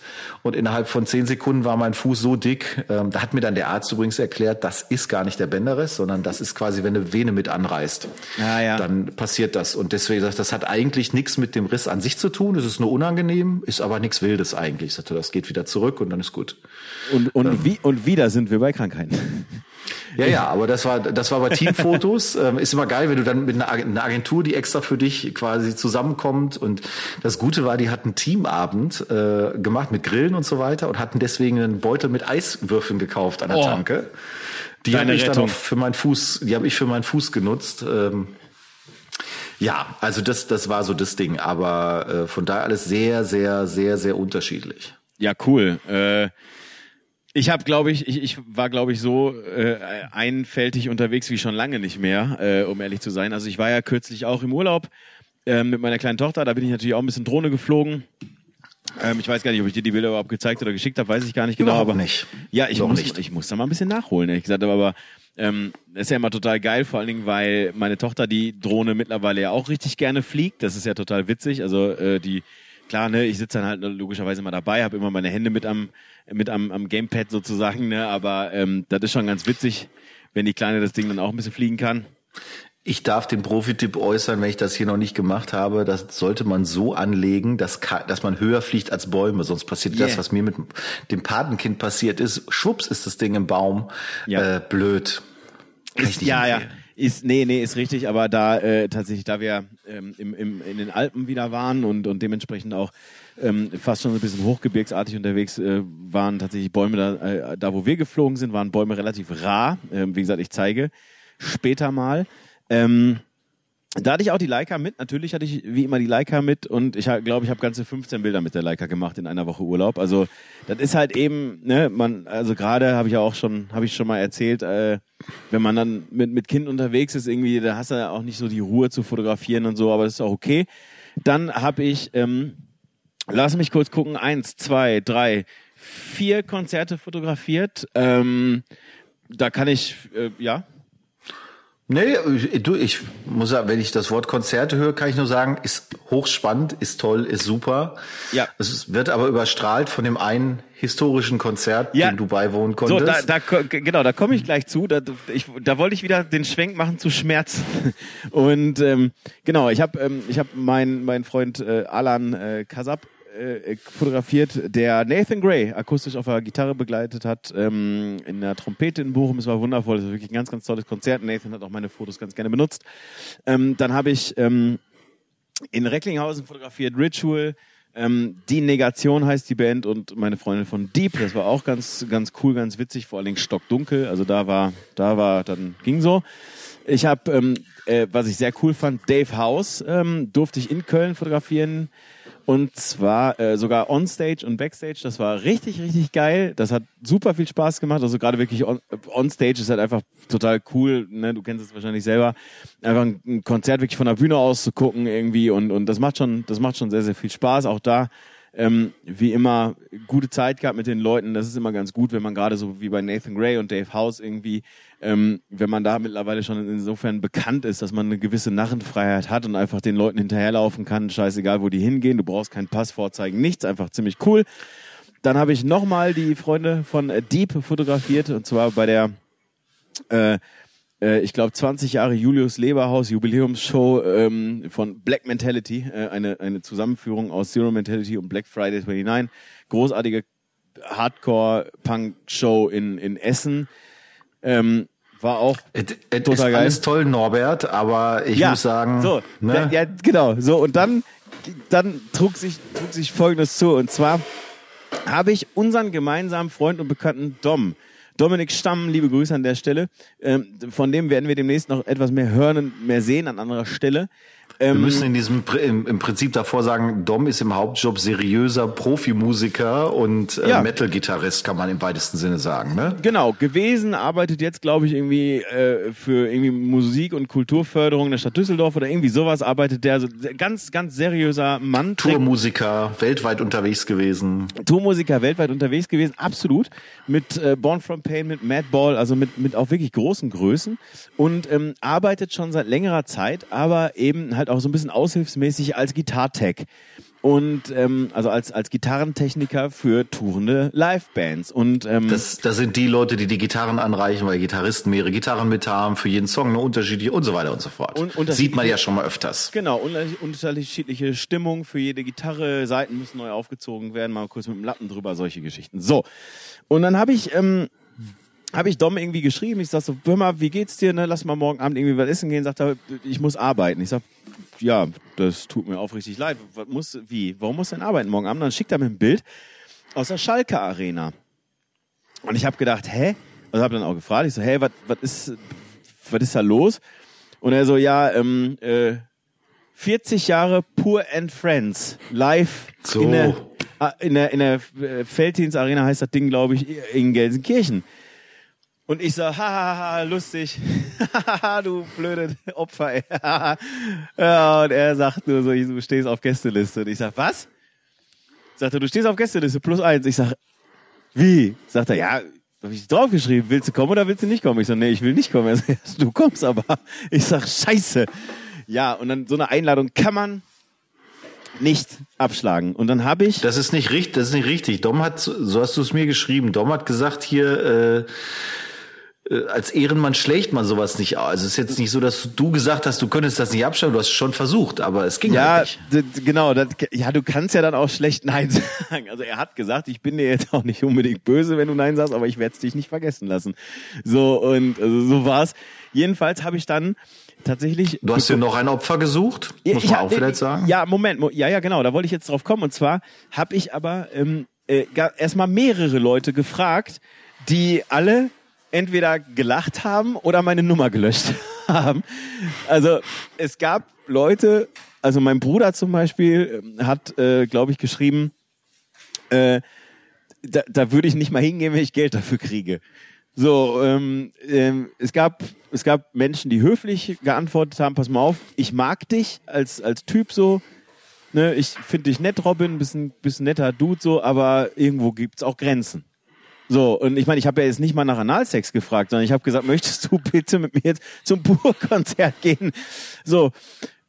und innerhalb von zehn Sekunden war mein Fuß so dick. Ähm, da hat mir dann der Arzt übrigens erklärt, das ist gar nicht der Bänderriss, sondern das ist quasi, wenn eine Vene mit anreißt. Ja, ja. Dann passiert das. Und deswegen das hat eigentlich nichts mit dem Riss an sich zu tun. Es ist nur unangenehm, ist aber nichts Wildes eigentlich. Ich sagte, das geht wieder zurück und dann ist gut. Und, und, ähm, wie, und wieder sind wir bei Krankheiten. Ja, ja, aber das war, das war bei Teamfotos. ähm, ist immer geil, wenn du dann mit einer Agentur, die extra für dich quasi zusammenkommt. Und das Gute war, die hatten Teamabend äh, gemacht mit Grillen und so weiter und hatten deswegen einen Beutel mit Eiswürfeln gekauft an der oh, Tanke. Die habe ich dann auch für meinen Fuß, die habe ich für meinen Fuß genutzt. Ähm, ja, also das, das war so das Ding. Aber äh, von daher alles sehr, sehr, sehr, sehr unterschiedlich. Ja, cool. Äh ich habe, glaube ich, ich, ich war, glaube ich, so äh, einfältig unterwegs wie schon lange nicht mehr, äh, um ehrlich zu sein. Also ich war ja kürzlich auch im Urlaub äh, mit meiner kleinen Tochter. Da bin ich natürlich auch ein bisschen Drohne geflogen. Ähm, ich weiß gar nicht, ob ich dir die Bilder überhaupt gezeigt oder geschickt habe, weiß ich gar nicht genau. Überhaupt aber nicht. Ja, ich muss, nicht. ich muss da mal ein bisschen nachholen, ehrlich gesagt. Aber ähm, ist ja immer total geil, vor allen Dingen, weil meine Tochter die Drohne mittlerweile ja auch richtig gerne fliegt. Das ist ja total witzig. Also äh, die klar, ne, ich sitze dann halt logischerweise immer dabei, habe immer meine Hände mit am mit am, am Gamepad sozusagen, ne? aber ähm, das ist schon ganz witzig, wenn die Kleine das Ding dann auch ein bisschen fliegen kann. Ich darf den Profi-Tipp äußern, wenn ich das hier noch nicht gemacht habe. Das sollte man so anlegen, dass, dass man höher fliegt als Bäume. Sonst passiert yeah. das, was mir mit dem Patenkind passiert ist. Schwupps ist das Ding im Baum. Ja. Äh, blöd. Ist, ja, ja. Ist, nee, nee, ist richtig, aber da äh, tatsächlich, da wir ähm, im, im, in den Alpen wieder waren und, und dementsprechend auch ähm, fast schon ein bisschen hochgebirgsartig unterwegs äh, waren tatsächlich Bäume da, äh, da, wo wir geflogen sind, waren Bäume relativ rar. Ähm, wie gesagt, ich zeige später mal. Ähm, da hatte ich auch die Leica mit. Natürlich hatte ich wie immer die Leica mit und ich glaube, ich habe ganze 15 Bilder mit der Leica gemacht in einer Woche Urlaub. Also das ist halt eben, ne, man, also gerade habe ich ja auch schon, habe ich schon mal erzählt, äh, wenn man dann mit mit Kind unterwegs ist, irgendwie, da hast du ja auch nicht so die Ruhe zu fotografieren und so, aber das ist auch okay. Dann habe ich, ähm, lass mich kurz gucken, eins, zwei, drei, vier Konzerte fotografiert. Ähm, da kann ich, äh, ja, Nee, du, ich muss sagen, wenn ich das Wort Konzerte höre, kann ich nur sagen, ist hochspannend, ist toll, ist super. Ja. Es wird aber überstrahlt von dem einen historischen Konzert, ja. dem du beiwohnen konntest. So, da, da, genau, da komme ich gleich zu. Da, ich, da wollte ich wieder den Schwenk machen zu Schmerz. Und ähm, genau, ich habe ähm, ich hab meinen mein Freund äh, Alan äh, Kasab äh, fotografiert, der Nathan Gray akustisch auf der Gitarre begleitet hat, ähm, in der Trompete in Bochum. Es war wundervoll, es war wirklich ein ganz, ganz tolles Konzert. Nathan hat auch meine Fotos ganz gerne benutzt. Ähm, dann habe ich ähm, in Recklinghausen fotografiert, Ritual, Ähm, die Negation heißt die Band und meine Freundin von Deep, das war auch ganz, ganz cool, ganz witzig, vor allen Dingen stockdunkel. Also da war, da war, dann ging so. Ich habe, ähm, äh, was ich sehr cool fand, Dave House ähm, durfte ich in Köln fotografieren. Und zwar äh, sogar onstage und backstage. Das war richtig, richtig geil. Das hat super viel Spaß gemacht. Also gerade wirklich on, onstage ist halt einfach total cool. Ne? Du kennst es wahrscheinlich selber. Einfach ein, Konzert wirklich von der Bühne aus zu gucken irgendwie. Und, und das macht schon, das macht schon sehr, sehr viel Spaß. Auch da ähm, wie immer gute Zeit gehabt mit den Leuten. Das ist immer ganz gut, wenn man gerade so wie bei Nathan Gray und Dave House irgendwie, ähm, wenn man da mittlerweile schon insofern bekannt ist, dass man eine gewisse Narrenfreiheit hat und einfach den Leuten hinterherlaufen kann, scheißegal, wo die hingehen. Du brauchst keinen Pass vorzeigen, nichts, einfach ziemlich cool. Dann habe ich nochmal die Freunde von Deep fotografiert und zwar bei der äh, äh, ich glaube, 20 Jahre Julius Leberhaus Jubiläumsshow ähm, von Black Mentality, äh, eine, eine Zusammenführung aus Zero Mentality und Black Friday 29. Großartige Hardcore-Punk-Show in, in Essen. Ähm, war auch et, et total ist geil. Alles toll, Norbert, aber ich ja, muss sagen, so, ne? ja, genau, so und dann dann trug sich trug sich Folgendes zu und zwar habe ich unseren gemeinsamen Freund und Bekannten Dom Dominik Stamm, liebe Grüße an der Stelle. Ähm, von dem werden wir demnächst noch etwas mehr hören und mehr sehen an anderer Stelle. Ähm, wir müssen in diesem im, im, Prinzip davor sagen, Dom ist im Hauptjob seriöser Profimusiker und äh, ja. Metal-Gitarrist, kann man im weitesten Sinne sagen. Ne? Genau, gewesen, arbeitet jetzt, glaube ich, irgendwie äh, für irgendwie Musik- und Kulturförderung der Stadt Düsseldorf oder irgendwie sowas arbeitet der. Also ganz, ganz seriöser Mann. Tourmusiker, weltweit unterwegs gewesen. Tourmusiker, weltweit unterwegs gewesen, absolut. Mit äh, Born from Pain, mit Madball, also mit, mit auch wirklich großen Größen. Und ähm, arbeitet schon seit längerer Zeit, aber eben halt auch so ein bisschen aushilfsmäßig als Gitartech und ähm, also als als Gitarrentechniker für tourende Livebands und ähm, das das sind die Leute, die die Gitarren anreichen, weil Gitarristen mehrere Gitarren mit haben für jeden Song eine unterschiedliche und so weiter und so fort. Und, Sieht man ja schon mal öfters. Genau, unterschiedliche Stimmung für jede Gitarre, Seiten müssen neu aufgezogen werden, mal kurz mit dem Lappen drüber, solche Geschichten. So und dann habe ich ähm, habe ich Dom irgendwie geschrieben. Ich sag so, hör mal, wie geht's dir? Ne? Lass mal morgen Abend irgendwie was essen gehen. Sagt er, ich muss arbeiten. Ich sag, ja, das tut mir aufrichtig leid. Was muss, wie? Warum muss denn arbeiten morgen Abend? Dann schickt er mir ein Bild aus der Schalke Arena. Und ich habe gedacht, hä? Also habe dann auch gefragt. Ich so, hey, was ist, was ist da los? Und er so, ja, ähm, äh, 40 Jahre Pure and Friends live so. in der ah, in der in der äh, Felddienst Arena heißt das Ding, glaube ich, in Gelsenkirchen. Und ich so, hahaha, lustig. du blöde Opfer. Ja, und er sagt nur so, du stehst auf Gästeliste. Und ich sag, was? Sagt er, du stehst auf Gästeliste, plus eins. Ich sag, wie? Sagt er, ja, hab ich draufgeschrieben, willst du kommen oder willst du nicht kommen? Ich sag, nee, ich will nicht kommen. Er sagt, du kommst aber. Ich sag, scheiße. Ja, und dann so eine Einladung kann man nicht abschlagen. Und dann habe ich. Das ist nicht richtig, das ist nicht richtig. Dom hat, so hast du es mir geschrieben. Dom hat gesagt hier, äh, als Ehrenmann schlägt man sowas nicht aus. Also es ist jetzt nicht so, dass du gesagt hast, du könntest das nicht abstellen, du hast es schon versucht, aber es ging ja halt nicht. Genau, das, ja, du kannst ja dann auch schlecht Nein sagen. Also er hat gesagt, ich bin dir jetzt auch nicht unbedingt böse, wenn du Nein sagst, aber ich werde es dich nicht vergessen lassen. So und also so war's. Jedenfalls habe ich dann tatsächlich. Du hast dir noch ein Opfer gesucht, muss man auch vielleicht sagen. Ja, Moment, ja, ja, genau, da wollte ich jetzt drauf kommen. Und zwar habe ich aber ähm, äh, erstmal mehrere Leute gefragt, die alle entweder gelacht haben oder meine Nummer gelöscht haben. Also es gab Leute, also mein Bruder zum Beispiel ähm, hat, äh, glaube ich, geschrieben, äh, da, da würde ich nicht mal hingehen, wenn ich Geld dafür kriege. So, ähm, ähm, es gab es gab Menschen, die höflich geantwortet haben: Pass mal auf, ich mag dich als als Typ so. Ne, ich finde dich nett, Robin, bisschen bisschen netter Dude so, aber irgendwo gibt's auch Grenzen. So, und ich meine, ich habe ja jetzt nicht mal nach Analsex gefragt, sondern ich habe gesagt, möchtest du bitte mit mir jetzt zum Pur-Konzert gehen? So,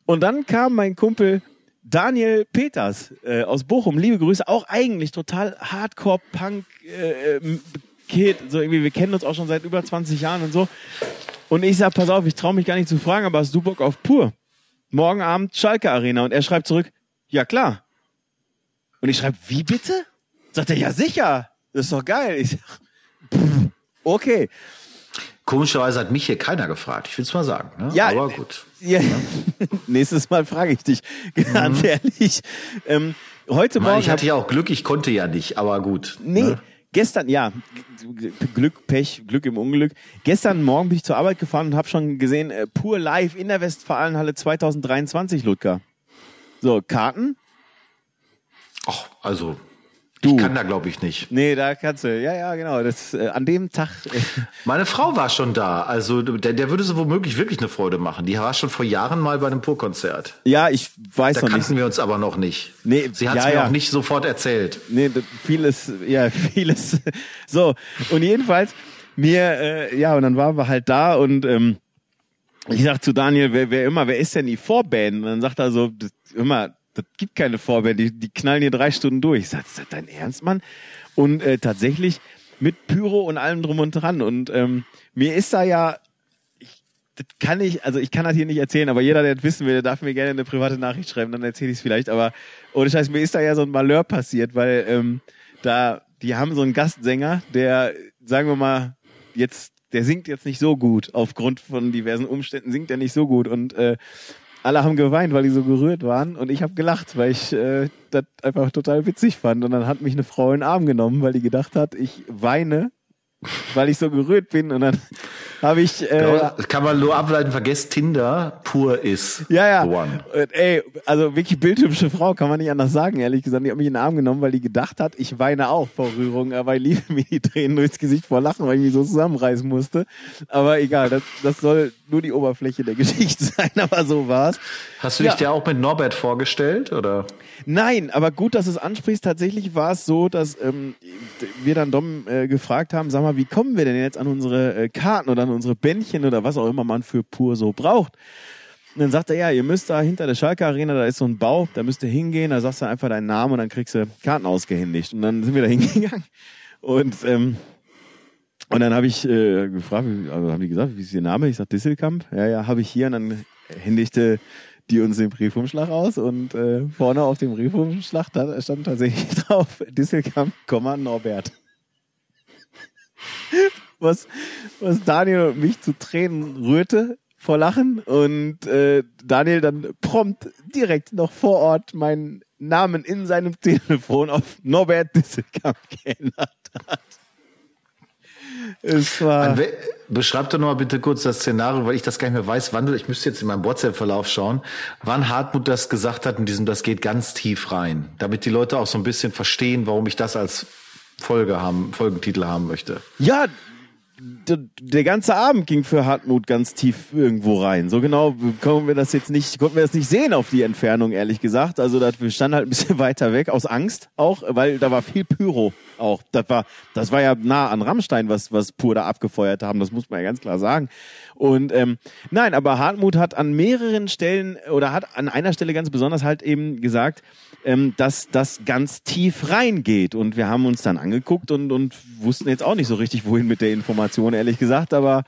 und dann kam mein Kumpel Daniel Peters äh, aus Bochum, liebe Grüße, auch eigentlich total Hardcore-Punk äh, Kid, so irgendwie, wir kennen uns auch schon seit über 20 Jahren und so. Und ich sag, pass auf, ich traue mich gar nicht zu fragen, aber hast du Bock auf Pur? Morgen Abend Schalke Arena und er schreibt zurück, ja klar. Und ich schreibe, wie bitte? Sagt er, ja sicher. Das ist doch geil. Ich sag, okay. Komischerweise hat mich hier keiner gefragt. Ich will es mal sagen. Ne? Ja, aber gut. Ja. Nächstes Mal frage ich dich, ganz mhm. ehrlich. Ähm, heute Morgen. Ich hatte ja auch Glück, ich konnte ja nicht, aber gut. Nee, ne? gestern, ja, Glück, Pech, Glück im Unglück. Gestern Morgen bin ich zur Arbeit gefahren und habe schon gesehen, äh, pur live in der Westfalenhalle 2023, Ludger. So, Karten? Ach, also Du. Ich kann da, glaube ich, nicht. Nee, da kannst du. Ja, ja, genau. Das, äh, an dem Tag. Äh Meine Frau war schon da. Also der, der würde so womöglich wirklich eine Freude machen. Die war schon vor Jahren mal bei einem Purkonzert. Ja, ich weiß da noch nicht. Da kannten wir uns aber noch nicht. Nee, Sie hat es ja, mir ja. auch nicht sofort erzählt. Nee, vieles, ja, vieles. So, und jedenfalls, mir, äh, ja, und dann waren wir halt da und ähm, ich sag zu Daniel, wer, wer immer, wer ist denn die Vorband? Und dann sagt er so, immer, das gibt keine Vorband, die, die knallen hier drei Stunden durch. Ich sag, ist das dein Ernst, Mann? Und äh, tatsächlich mit Pyro und allem drum und dran. Und ähm, mir ist da ja, ich, das kann ich, also ich kann das hier nicht erzählen, aber jeder, der das wissen will, der darf mir gerne eine private Nachricht schreiben, dann erzähle ich es vielleicht. Aber ohne Scheiß, mir ist da ja so ein Malheur passiert, weil ähm, da, die haben so einen Gastsänger, der, sagen wir mal, jetzt, der singt jetzt nicht so gut. Aufgrund von diversen Umständen singt er nicht so gut. Und äh, alle haben geweint, weil die so gerührt waren und ich habe gelacht, weil ich äh, das einfach total witzig fand. Und dann hat mich eine Frau in den Arm genommen, weil die gedacht hat, ich weine, weil ich so gerührt bin. Und dann habe ich. Äh, kann man nur ableiten, vergesst Tinder pur ist. Ja, ja. One. Ey, also wirklich bildhübsche Frau, kann man nicht anders sagen, ehrlich gesagt. Die hat mich in den Arm genommen, weil die gedacht hat, ich weine auch vor Rührung, aber ich liebe mir die Tränen durchs Gesicht vor Lachen, weil ich mich so zusammenreißen musste. Aber egal, das, das soll nur die Oberfläche der Geschichte sein, aber so war's. Hast du dich ja. dir auch mit Norbert vorgestellt, oder? Nein, aber gut, dass du es ansprichst. Tatsächlich war es so, dass ähm, wir dann Dom äh, gefragt haben, sag mal, wie kommen wir denn jetzt an unsere äh, Karten oder an unsere Bändchen oder was auch immer man für pur so braucht? Und dann sagt er, ja, ihr müsst da hinter der Schalke Arena, da ist so ein Bau, da müsst ihr hingehen, da sagst du einfach deinen Namen und dann kriegst du Karten ausgehändigt. Und dann sind wir da hingegangen und ähm, und dann habe ich äh, gefragt, also haben die gesagt, wie ist Ihr Name? Ich sag Disselkamp. Ja, ja, habe ich hier. Und dann händigte die uns den Briefumschlag aus und äh, vorne auf dem Briefumschlag stand tatsächlich drauf Disselkamp, Norbert. was, was Daniel mich zu Tränen rührte vor Lachen und äh, Daniel dann prompt direkt noch vor Ort meinen Namen in seinem Telefon auf Norbert Disselkamp geändert hat. Es war. Beschreib doch noch mal bitte kurz das Szenario, weil ich das gar nicht mehr weiß, wann ich müsste jetzt in meinem WhatsApp-Verlauf schauen, wann Hartmut das gesagt hat in diesem, das geht ganz tief rein, damit die Leute auch so ein bisschen verstehen, warum ich das als Folge haben, Folgentitel haben möchte. Ja, der ganze Abend ging für Hartmut ganz tief irgendwo rein. So genau konnten wir das jetzt nicht, konnten wir das nicht sehen auf die Entfernung, ehrlich gesagt. Also das, wir standen halt ein bisschen weiter weg, aus Angst auch, weil da war viel Pyro auch. Das war, das war ja nah an Rammstein, was, was Pur da abgefeuert haben. Das muss man ja ganz klar sagen. Und ähm, nein, aber Hartmut hat an mehreren Stellen oder hat an einer Stelle ganz besonders halt eben gesagt, ähm, dass das ganz tief reingeht. Und wir haben uns dann angeguckt und, und wussten jetzt auch nicht so richtig, wohin mit der Information, ehrlich gesagt. Aber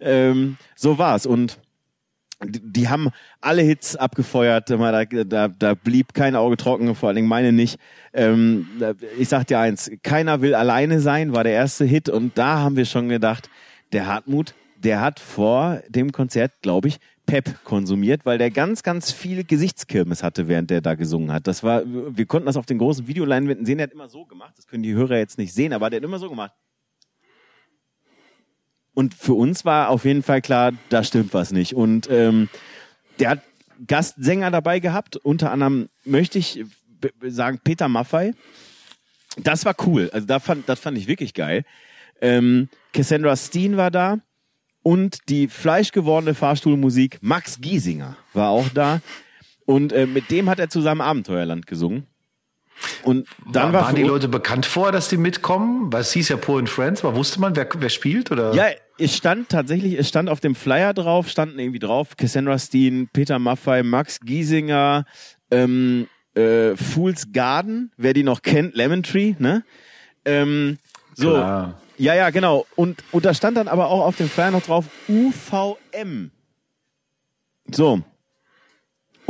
ähm, so war's. Und die haben alle Hits abgefeuert, da, da, da blieb kein Auge trocken, vor allen Dingen meine nicht. Ähm, ich sag dir eins, keiner will alleine sein, war der erste Hit und da haben wir schon gedacht, der Hartmut, der hat vor dem Konzert, glaube ich, Pep konsumiert, weil der ganz, ganz viel Gesichtskirmes hatte, während der da gesungen hat. Das war, wir konnten das auf den großen Videoleinwänden sehen, der hat immer so gemacht, das können die Hörer jetzt nicht sehen, aber der hat immer so gemacht. Und für uns war auf jeden Fall klar, da stimmt was nicht. Und ähm, der hat Gastsänger dabei gehabt, unter anderem möchte ich sagen Peter Maffei. Das war cool, also da fand, das fand ich wirklich geil. Ähm, Cassandra Steen war da. Und die fleischgewordene Fahrstuhlmusik Max Giesinger war auch da. Und äh, mit dem hat er zusammen Abenteuerland gesungen. Und dann war, waren die Leute bekannt vor, dass die mitkommen? Weil es hieß ja Poor in Friends, aber wusste man, wer, wer spielt? Oder? Ja, es stand tatsächlich, es stand auf dem Flyer drauf, standen irgendwie drauf Cassandra Steen, Peter Maffei, Max Giesinger, ähm, äh, Fool's Garden, wer die noch kennt, Lemon Tree, ne? Ähm, so. Klar. Ja, ja, genau. Und, und da stand dann aber auch auf dem Flyer noch drauf UVM. So.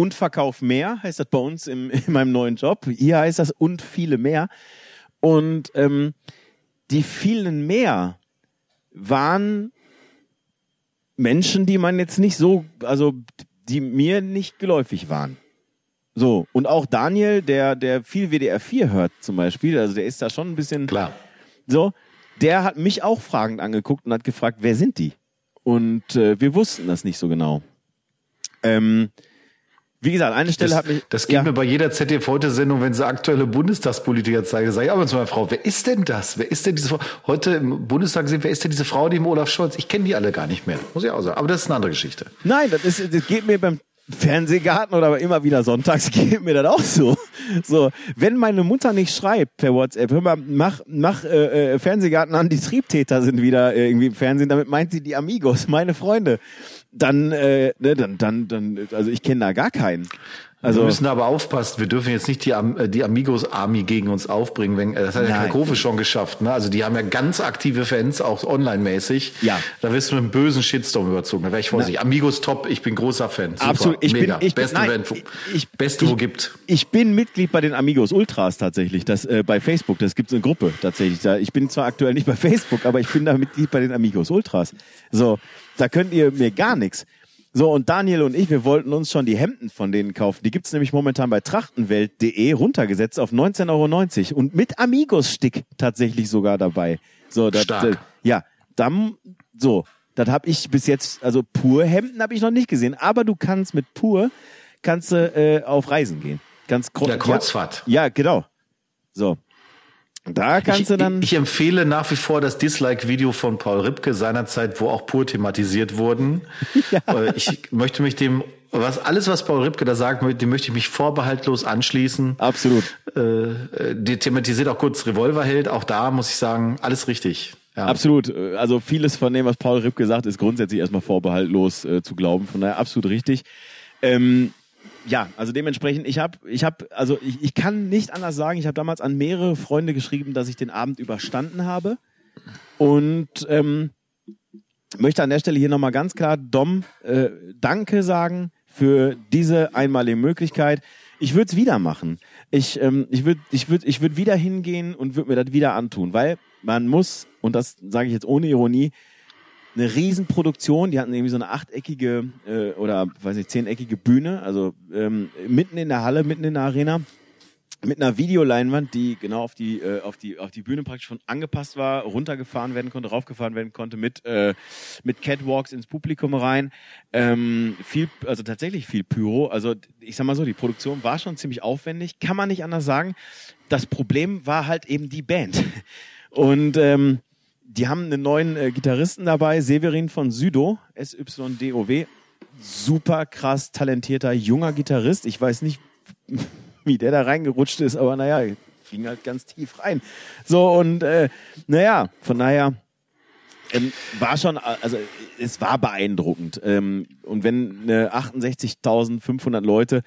Und Verkauf mehr heißt das bei uns im, in meinem neuen Job. Hier heißt das und viele mehr. Und ähm, die vielen mehr waren Menschen, die man jetzt nicht so, also die mir nicht geläufig waren. So, und auch Daniel, der, der viel WDR 4 hört zum Beispiel, also der ist da schon ein bisschen. Klar. So, der hat mich auch fragend angeguckt und hat gefragt, wer sind die? Und äh, wir wussten das nicht so genau. Ähm, wie gesagt, eine Stelle Das, hat mich. das geht ja, mir bei jeder ZDF-Heute-Sendung, wenn sie aktuelle Bundestagspolitiker zeigen, sage ich aber zu meiner Frau, wer ist denn das? Wer ist denn diese Frau? Heute im Bundestag sehen, wer ist denn diese Frau neben Olaf Scholz? Ich kenne die alle gar nicht mehr, muss ich auch sagen. Aber das ist eine andere Geschichte. Nein, das, ist, das geht mir beim Fernsehgarten oder immer wieder sonntags geht mir das auch so. So, wenn meine Mutter nicht schreibt per WhatsApp, hör mal, mach, mach äh, äh, Fernsehgarten an, die Triebtäter sind wieder äh, irgendwie im Fernsehen, damit meint sie die Amigos, meine Freunde. Dann, äh, ne, dann, dann, dann, also ich kenne da gar keinen. Also, wir müssen aber aufpassen. Wir dürfen jetzt nicht die, Am- äh, die Amigos Army gegen uns aufbringen. Wenn, das hat ja Nein. Kalkofe schon geschafft. Ne? Also die haben ja ganz aktive Fans, auch online-mäßig. Ja. Da wirst du mit einem bösen Shitstorm überzogen. Da wäre ich vorsichtig. Amigos top. Ich bin großer Fan. Super, Absolut. Ich bin- Mega. ich bin- Beste nein, Event, wo- ich- Beste, ich- wo gibt. Ich bin Mitglied bei den Amigos Ultras tatsächlich, das äh, bei Facebook. Das gibt es eine Gruppe tatsächlich. Da, ich bin zwar aktuell nicht bei Facebook, aber ich bin da Mitglied bei den Amigos Ultras. So, da könnt ihr mir gar nichts. So, und Daniel und ich, wir wollten uns schon die Hemden von denen kaufen. Die gibt's nämlich momentan bei trachtenwelt.de runtergesetzt auf 19,90 Euro und mit Amigos-Stick tatsächlich sogar dabei. So, das, Stark. ja, dann, so, das habe ich bis jetzt, also pur Hemden habe ich noch nicht gesehen, aber du kannst mit pur, kannst du äh, auf Reisen gehen. Ganz kro- Ja, Kreuzfahrt. Ja, ja, genau. So. Da kannst ich, du dann. ich empfehle nach wie vor das Dislike-Video von Paul Ripke seinerzeit, wo auch pur thematisiert wurden. Äh, Ich möchte mich dem, was alles, was Paul Ripke da sagt, dem möchte ich mich vorbehaltlos anschließen. absolut. Äh, die thematisiert auch kurz Revolverheld. Auch da muss ich sagen, alles richtig. Ja. Absolut. Also vieles von dem, was Paul Ripke sagt, ist grundsätzlich erstmal vorbehaltlos äh, zu glauben. Von daher absolut richtig. Ähm, ja, also dementsprechend, ich habe, ich habe, also ich, ich kann nicht anders sagen, ich habe damals an mehrere Freunde geschrieben, dass ich den Abend überstanden habe. Und ähm, möchte an der Stelle hier nochmal ganz klar Dom äh, Danke sagen für diese einmalige Möglichkeit. Ich würde es wieder machen. Ich, ähm, ich würde ich würd, ich würd wieder hingehen und würde mir das wieder antun, weil man muss, und das sage ich jetzt ohne Ironie, eine Riesenproduktion, die hatten irgendwie so eine achteckige äh, oder weiß nicht, zehneckige Bühne, also ähm, mitten in der Halle, mitten in der Arena, mit einer Videoleinwand, die genau auf die, äh, auf die, auf die Bühne praktisch schon angepasst war, runtergefahren werden konnte, raufgefahren werden konnte, mit, äh, mit Catwalks ins Publikum rein. Ähm, viel, also tatsächlich viel Pyro. Also ich sag mal so, die Produktion war schon ziemlich aufwendig, kann man nicht anders sagen. Das Problem war halt eben die Band. Und ähm, die haben einen neuen äh, Gitarristen dabei, Severin von Südo, S-Y-D-O-W. Super krass talentierter junger Gitarrist. Ich weiß nicht, wie der da reingerutscht ist, aber naja, ging halt ganz tief rein. So und äh, naja, von daher ähm, war schon, also es war beeindruckend. Ähm, und wenn äh, 68.500 Leute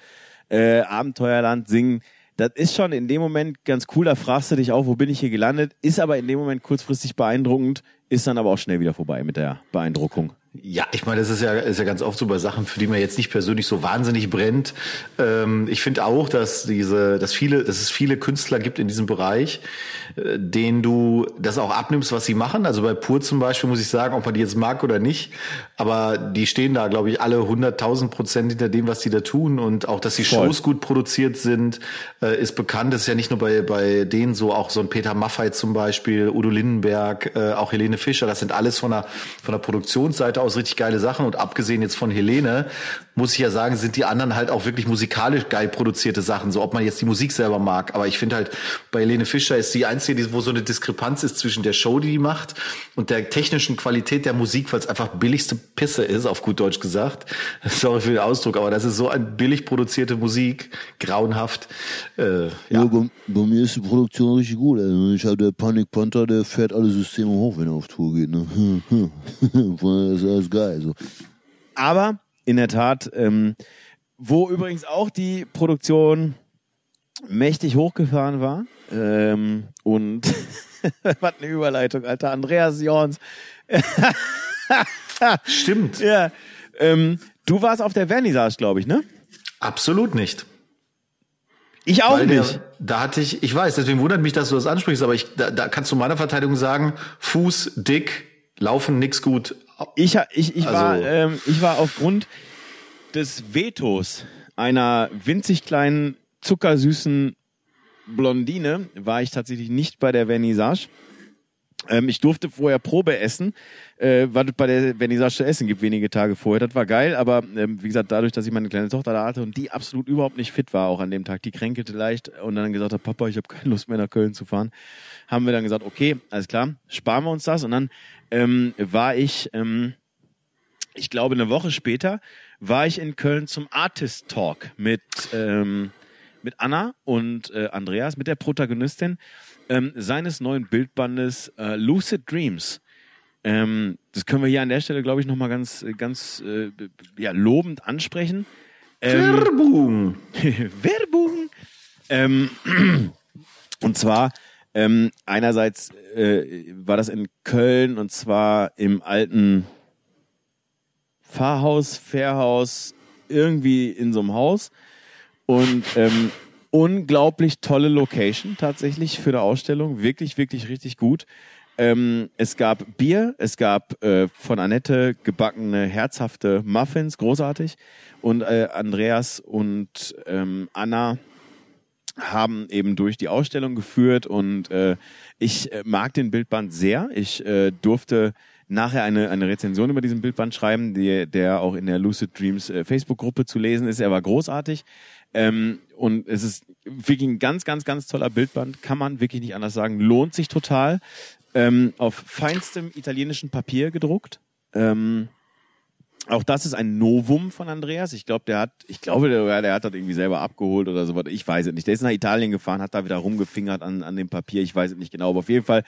äh, Abenteuerland singen, das ist schon in dem Moment ganz cool. Da fragst du dich auch, wo bin ich hier gelandet? Ist aber in dem Moment kurzfristig beeindruckend, ist dann aber auch schnell wieder vorbei mit der Beeindruckung. Ja, ich meine, das ist ja, ist ja ganz oft so bei Sachen, für die man jetzt nicht persönlich so wahnsinnig brennt. Ähm, ich finde auch, dass diese, dass viele, dass es viele Künstler gibt in diesem Bereich, äh, denen du das auch abnimmst, was sie machen. Also bei Pur zum Beispiel muss ich sagen, ob man die jetzt mag oder nicht, aber die stehen da, glaube ich, alle 100.000 Prozent hinter dem, was sie da tun und auch, dass die Voll. Shows gut produziert sind, äh, ist bekannt. Das ist ja nicht nur bei, bei denen so, auch so ein Peter Maffay zum Beispiel, Udo Lindenberg, äh, auch Helene Fischer. Das sind alles von der, von der Produktionsseite aus richtig geile Sachen. Und abgesehen jetzt von Helene, muss ich ja sagen, sind die anderen halt auch wirklich musikalisch geil produzierte Sachen. So, ob man jetzt die Musik selber mag. Aber ich finde halt, bei Helene Fischer ist die einzige, die- wo so eine Diskrepanz ist zwischen der Show, die die macht und der technischen Qualität der Musik, weil es einfach billigste Pisse ist, auf gut Deutsch gesagt. Sorry für den Ausdruck, aber das ist so ein billig produzierte Musik, grauenhaft. Äh, Ja, ja. bei, bei mir ist die Produktion richtig gut. Also ich habe der Panic Panther, der fährt alle Systeme hoch, wenn er auf Tour geht. Ne? Daher ist alles geil. So. Aber in der Tat, ähm, wo übrigens auch die Produktion mächtig hochgefahren war. Ähm, und was eine Überleitung, Alter. Andreas Jorns. Stimmt. Ja. Ähm, du warst auf der Vernissage, glaube ich, ne? Absolut nicht. Ich auch Weil nicht. Der, da hatte ich, ich weiß, deswegen wundert mich, dass du das ansprichst, aber ich, da, da kannst du meiner Verteidigung sagen, Fuß, dick, laufen, nix gut. Ich, ich, ich, war, Also- ähm, ich war aufgrund des Vetos einer winzig kleinen, zuckersüßen Blondine war ich tatsächlich nicht bei der Vernissage. Ähm, ich durfte vorher Probe essen, äh, was es bei der Vernissage zu essen gibt, wenige Tage vorher. Das war geil, aber ähm, wie gesagt, dadurch, dass ich meine kleine Tochter da hatte und die absolut überhaupt nicht fit war, auch an dem Tag, die kränkelte leicht und dann gesagt hat, Papa, ich habe keine Lust mehr nach Köln zu fahren, haben wir dann gesagt, okay, alles klar, sparen wir uns das. Und dann ähm, war ich, ähm, ich glaube, eine Woche später war ich in Köln zum Artist Talk mit, ähm, mit Anna und äh, Andreas, mit der Protagonistin ähm, seines neuen Bildbandes äh, Lucid Dreams. Ähm, das können wir hier an der Stelle, glaube ich, nochmal ganz, ganz äh, ja, lobend ansprechen. Ähm, Werbung. Werbung. Ähm, und zwar ähm, einerseits äh, war das in Köln und zwar im alten Pfarrhaus, Fährhaus, irgendwie in so einem Haus. Und ähm, unglaublich tolle Location tatsächlich für eine Ausstellung. Wirklich, wirklich richtig gut. Ähm, es gab Bier, es gab äh, von Annette gebackene, herzhafte Muffins, großartig. Und äh, Andreas und ähm, Anna haben eben durch die Ausstellung geführt und äh, ich äh, mag den Bildband sehr. Ich äh, durfte nachher eine, eine Rezension über diesen Bildband schreiben, die, der auch in der Lucid Dreams äh, Facebook-Gruppe zu lesen ist. Er war großartig. Ähm, und es ist wirklich ein ganz, ganz, ganz toller Bildband. Kann man wirklich nicht anders sagen. Lohnt sich total. Ähm, auf feinstem italienischen Papier gedruckt. Ähm, auch das ist ein Novum von Andreas. Ich glaube, der hat, ich glaube, der, der hat das irgendwie selber abgeholt oder sowas. Ich weiß es nicht. Der ist nach Italien gefahren, hat da wieder rumgefingert an, an dem Papier. Ich weiß es nicht genau. Aber auf jeden Fall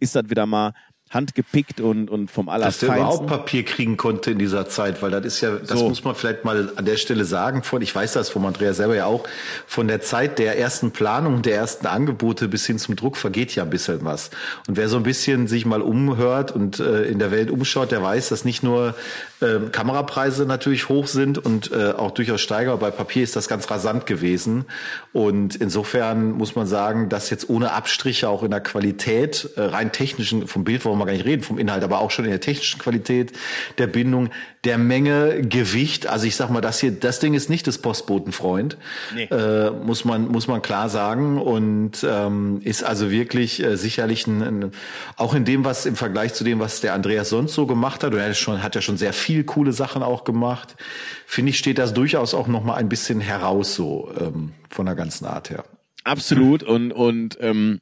ist das wieder mal handgepickt und, und vom allerfeinsten. Dass der überhaupt Papier kriegen konnte in dieser Zeit, weil das ist ja, das So. muss man vielleicht mal an der Stelle sagen von, ich weiß das vom Andrea selber ja auch, von der Zeit der ersten Planung, der ersten Angebote bis hin zum Druck vergeht ja ein bisschen was. Und wer so ein bisschen sich mal umhört und äh, in der Welt umschaut, der weiß, dass nicht nur ähm, Kamerapreise natürlich hoch sind und äh, auch durchaus steiger. Bei Papier ist das ganz rasant gewesen. Und insofern muss man sagen, dass jetzt ohne Abstriche auch in der Qualität, äh, rein technischen, vom Bild wollen wir gar nicht reden, vom Inhalt, aber auch schon in der technischen Qualität, der Bindung, der Menge, Gewicht. Also ich sag mal, das hier, das Ding ist nicht das Postbotenfreund, Nee. äh, muss man muss man klar sagen und ähm, ist also wirklich äh, sicherlich ein, ein, auch in dem was im Vergleich zu dem was der Andreas sonst so gemacht hat und er hat schon hat ja schon sehr viel coole Sachen auch gemacht finde ich steht das durchaus auch noch mal ein bisschen heraus so ähm, von der ganzen Art her Absolut. Und, und ähm,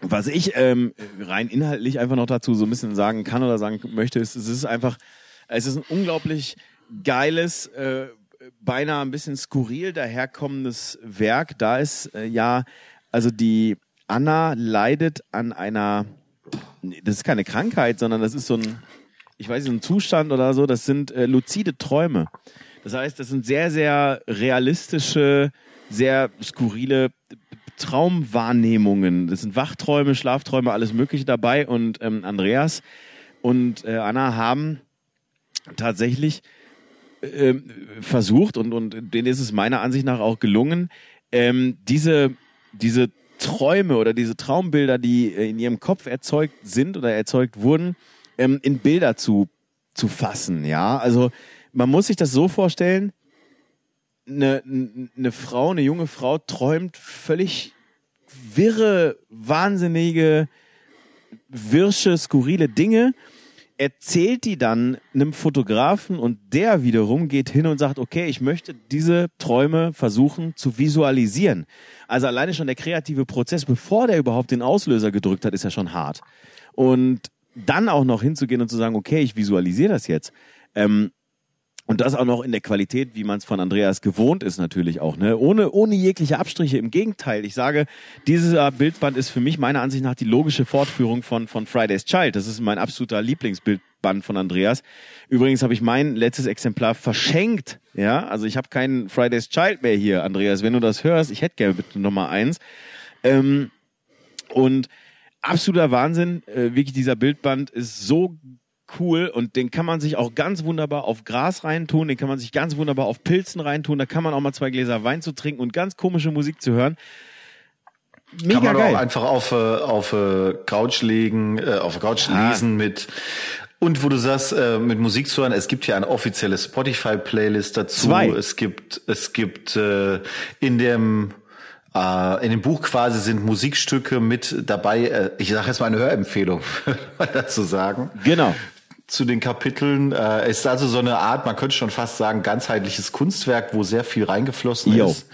was ich ähm, rein inhaltlich einfach noch dazu so ein bisschen sagen kann oder sagen möchte, ist, es ist einfach, es ist ein unglaublich geiles, äh, beinahe ein bisschen skurril daherkommendes Werk. Da ist äh, ja, also die Anna leidet an einer, das ist keine Krankheit, sondern das ist so ein, ich weiß nicht, so ein Zustand oder so, das sind äh, luzide Träume. Das heißt, das sind sehr, sehr realistische, sehr skurrile Traumwahrnehmungen. Das sind Wachträume, Schlafträume, alles Mögliche dabei. Und ähm, Andreas und äh, Anna haben tatsächlich ähm, versucht und, und denen ist es meiner Ansicht nach auch gelungen, ähm, diese, diese Träume oder diese Traumbilder, die äh, in ihrem Kopf erzeugt sind oder erzeugt wurden, ähm, in Bilder zu, zu fassen. Ja, also man muss sich das so vorstellen, eine, eine Frau, eine junge Frau träumt völlig wirre, wahnsinnige, wirsche, skurrile Dinge, erzählt die dann einem Fotografen und der wiederum geht hin und sagt, okay, ich möchte diese Träume versuchen zu visualisieren. Also alleine schon der kreative Prozess, bevor der überhaupt den Auslöser gedrückt hat, ist ja schon hart. Und dann auch noch hinzugehen und zu sagen, okay, ich visualisiere das jetzt. Ähm, und das auch noch in der Qualität, wie man es von Andreas gewohnt ist, natürlich auch, ne? Ohne, ohne jegliche Abstriche. Im Gegenteil, ich sage, dieser Bildband ist für mich meiner Ansicht nach die logische Fortführung von, von Friday's Child. Das ist mein absoluter Lieblingsbildband von Andreas. Übrigens habe ich mein letztes Exemplar verschenkt. Ja, also ich habe keinen Friday's Child mehr hier, Andreas. Wenn du das hörst, ich hätte gerne bitte Nummer eins. Ähm, und absoluter Wahnsinn. Äh, wirklich, dieser Bildband ist so cool und den kann man sich auch ganz wunderbar auf Gras reintun, den kann man sich ganz wunderbar auf Pilzen reintun, da kann man auch mal zwei Gläser Wein zu trinken und ganz komische Musik zu hören. Mega kann man geil. auch einfach auf äh, auf äh, Couch legen, äh, auf Couch Ah. lesen mit Und wo du sagst, äh, mit Musik zu hören, es gibt ja eine offizielle Spotify-Playlist dazu. Zwei. Es gibt, es gibt äh, in dem äh, in dem Buch quasi sind Musikstücke mit dabei. Äh, ich sage jetzt mal eine Hörempfehlung dazu sagen. Genau. Zu den Kapiteln äh, Es ist also so eine Art, man könnte schon fast sagen, ganzheitliches Kunstwerk, wo sehr viel reingeflossen Jo. ist.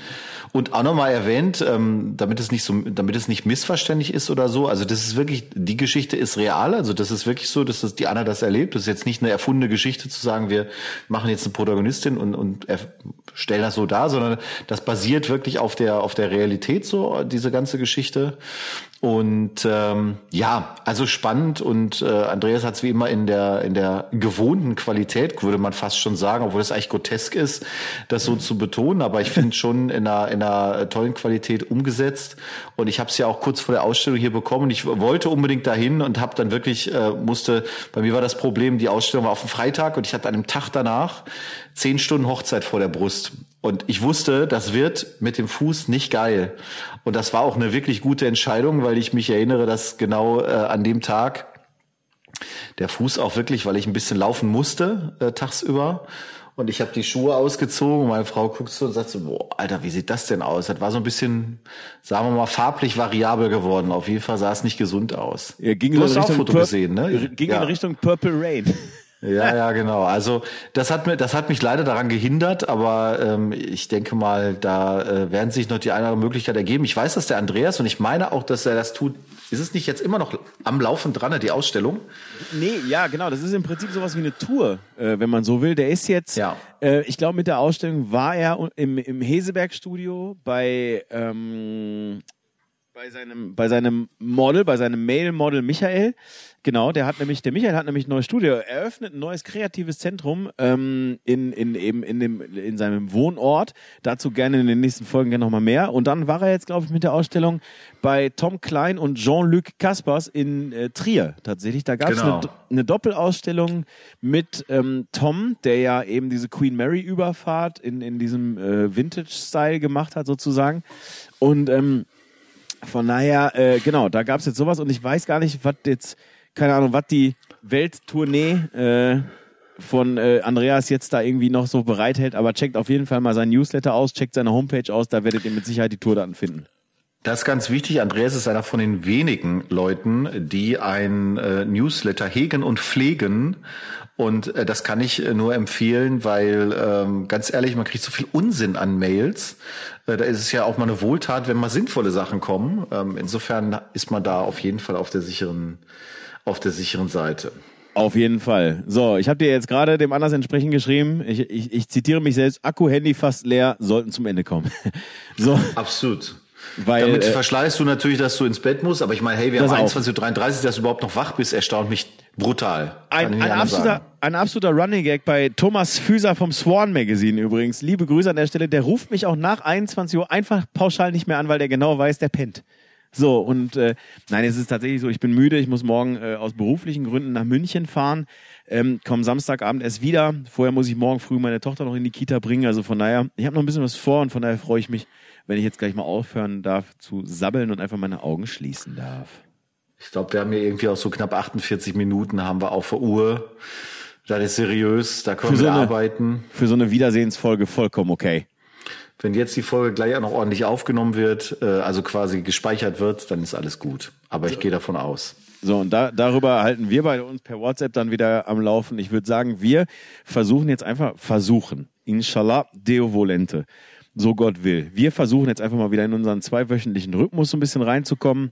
Und auch nochmal erwähnt, ähm, damit es nicht so, damit es nicht missverständlich ist oder so. Also das ist wirklich, die Geschichte ist real. Also das ist wirklich so, dass das die Anna das erlebt. Das ist jetzt nicht eine erfundene Geschichte zu sagen, wir machen jetzt eine Protagonistin und, und stellen das so dar, sondern das basiert wirklich auf der auf der Realität so diese ganze Geschichte. Und ähm, ja, also spannend und äh, Andreas hat es wie immer in der in der gewohnten Qualität, würde man fast schon sagen, obwohl es eigentlich grotesk ist, das so zu betonen. Aber ich finde schon in einer, in einer tollen Qualität umgesetzt. Und ich habe es ja auch kurz vor der Ausstellung hier bekommen. Ich wollte unbedingt dahin und habe dann wirklich äh, musste. Bei mir war das Problem, die Ausstellung war auf dem Freitag und ich hatte an dem Tag danach zehn Stunden Hochzeit vor der Brust. Und ich wusste, das wird mit dem Fuß nicht geil. Und das war auch eine wirklich gute Entscheidung, weil ich mich erinnere, dass genau äh, an dem Tag der Fuß auch wirklich, weil ich ein bisschen laufen musste äh, tagsüber. Und ich habe die Schuhe ausgezogen und meine Frau guckt so und sagt so, boah, Alter, wie sieht das denn aus? Das war so ein bisschen, sagen wir mal, farblich variabel geworden. Auf jeden Fall sah es nicht gesund aus. Er ging du hast auch Foto Pur- gesehen, ne? Ging ja. in Richtung Purple Rain. Ja, ja, genau. Also das hat mir, das hat mich leider daran gehindert, aber ähm, ich denke mal, da äh, werden sich noch die eine oder andere Möglichkeit ergeben. Ich weiß, dass der Andreas und ich meine auch, dass er das tut. Ist es nicht jetzt immer noch am Laufen dran, die Ausstellung? Nee, ja, genau. Das ist im Prinzip sowas wie eine Tour, äh, wenn man so will. Der ist jetzt, Ja. äh, ich glaube, mit der Ausstellung war er im, im Heseberg-Studio bei, ähm, bei seinem, bei seinem Model, bei seinem Male-Model Michael. Genau, der hat nämlich, der Michael hat nämlich ein neues Studio eröffnet, ein neues kreatives Zentrum ähm, in, in, eben in, dem, in seinem Wohnort. Dazu gerne in den nächsten Folgen gerne nochmal mehr. Und dann war er jetzt, glaube ich, mit der Ausstellung bei Tom Klein und Jean-Luc Kaspers in äh, Trier tatsächlich. Da gab es Genau. eine, eine Doppelausstellung mit ähm, Tom, der ja eben diese Queen Mary Überfahrt in, in diesem äh, Vintage-Style gemacht hat sozusagen. Und ähm, von daher, äh, genau, da gab es jetzt sowas und ich weiß gar nicht, was jetzt, keine Ahnung, was die Welttournee äh, von äh, Andreas jetzt da irgendwie noch so bereithält, aber checkt auf jeden Fall mal sein Newsletter aus, checkt seine Homepage aus, da werdet ihr mit Sicherheit die Tourdaten finden. Das ist ganz wichtig. Andreas ist einer von den wenigen Leuten, die ein äh, Newsletter hegen und pflegen. Und äh, das kann ich äh, nur empfehlen, weil ähm, ganz ehrlich, man kriegt so viel Unsinn an Mails. Äh, da ist es ja auch mal eine Wohltat, wenn mal sinnvolle Sachen kommen. Ähm, insofern ist man da auf jeden Fall auf der sicheren, auf der sicheren Seite. Auf jeden Fall. So, ich habe dir jetzt gerade dem Anlass entsprechend geschrieben, ich, ich, ich zitiere mich selbst, Akku, Handy fast leer, sollten zum Ende kommen. so, Absolut. weil... Damit äh, verschleißt du natürlich, dass du ins Bett musst, aber ich meine, hey, wir haben auch. 21.33 Uhr, dass du überhaupt noch wach bist, erstaunt mich brutal. Ein, ein, absoluter, ein absoluter Running Gag bei Thomas Füser vom Swan Magazine übrigens. Liebe Grüße an der Stelle. Der ruft mich auch nach 21 Uhr einfach pauschal nicht mehr an, weil der genau weiß, der pennt. So, und äh, nein, es ist tatsächlich so, ich bin müde, ich muss morgen äh, aus beruflichen Gründen nach München fahren, ähm, komme Samstagabend erst wieder. Vorher muss ich morgen früh meine Tochter noch in die Kita bringen. Also von daher, ich habe noch ein bisschen was vor und von daher freue ich mich, wenn ich jetzt gleich mal aufhören darf zu sabbeln und einfach meine Augen schließen darf. Ich glaube, wir haben hier irgendwie auch so knapp 48 Minuten haben wir auf der Uhr. Das ist seriös, da können Für so wir eine- arbeiten. Für so eine Wiedersehensfolge vollkommen okay. Wenn jetzt die Folge gleich auch noch ordentlich aufgenommen wird, äh, also quasi gespeichert wird, dann ist alles gut. Aber ich gehe davon aus. So, und da, darüber halten wir beide uns per WhatsApp dann wieder am Laufen. Ich würde sagen, wir versuchen jetzt einfach, versuchen, inshallah, Deo volente, so Gott will. Wir versuchen jetzt einfach mal wieder in unseren zweiwöchentlichen Rhythmus so ein bisschen reinzukommen.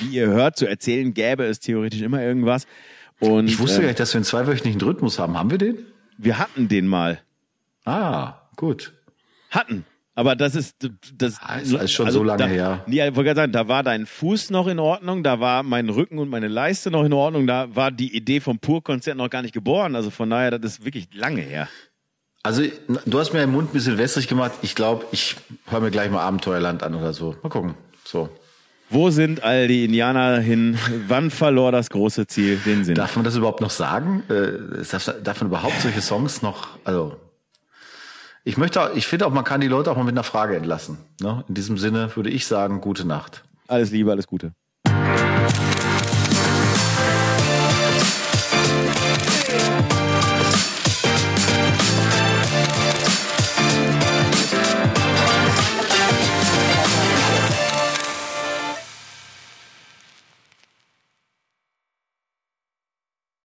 Wie ihr hört, zu erzählen gäbe es theoretisch immer irgendwas. Und Ich wusste gar äh, nicht, dass wir einen zweiwöchentlichen Rhythmus haben. Haben wir den? wir hatten den mal. Ah, gut. Hatten. Aber das ist das Ah, ist alles schon so lange da, her. Nee, ich wollte gerade sagen, da war dein Fuß noch in Ordnung, da war mein Rücken und meine Leiste noch in Ordnung, da war die Idee vom Pur-Konzert noch gar nicht geboren. Also von daher, das ist wirklich lange her. Also, du hast mir den Mund ein bisschen wässrig gemacht. Ich glaube, ich höre mir gleich mal Abenteuerland an oder so. Mal gucken. So. Wo sind all die Indianer hin? Wann verlor das große Ziel den Sinn? Darf man das überhaupt noch sagen? Äh, darf, darf man überhaupt solche Songs noch, also, ich möchte, ich finde auch, man kann die Leute auch mal mit einer Frage entlassen. Ne? In diesem Sinne würde ich sagen, gute Nacht. Alles Liebe, alles Gute.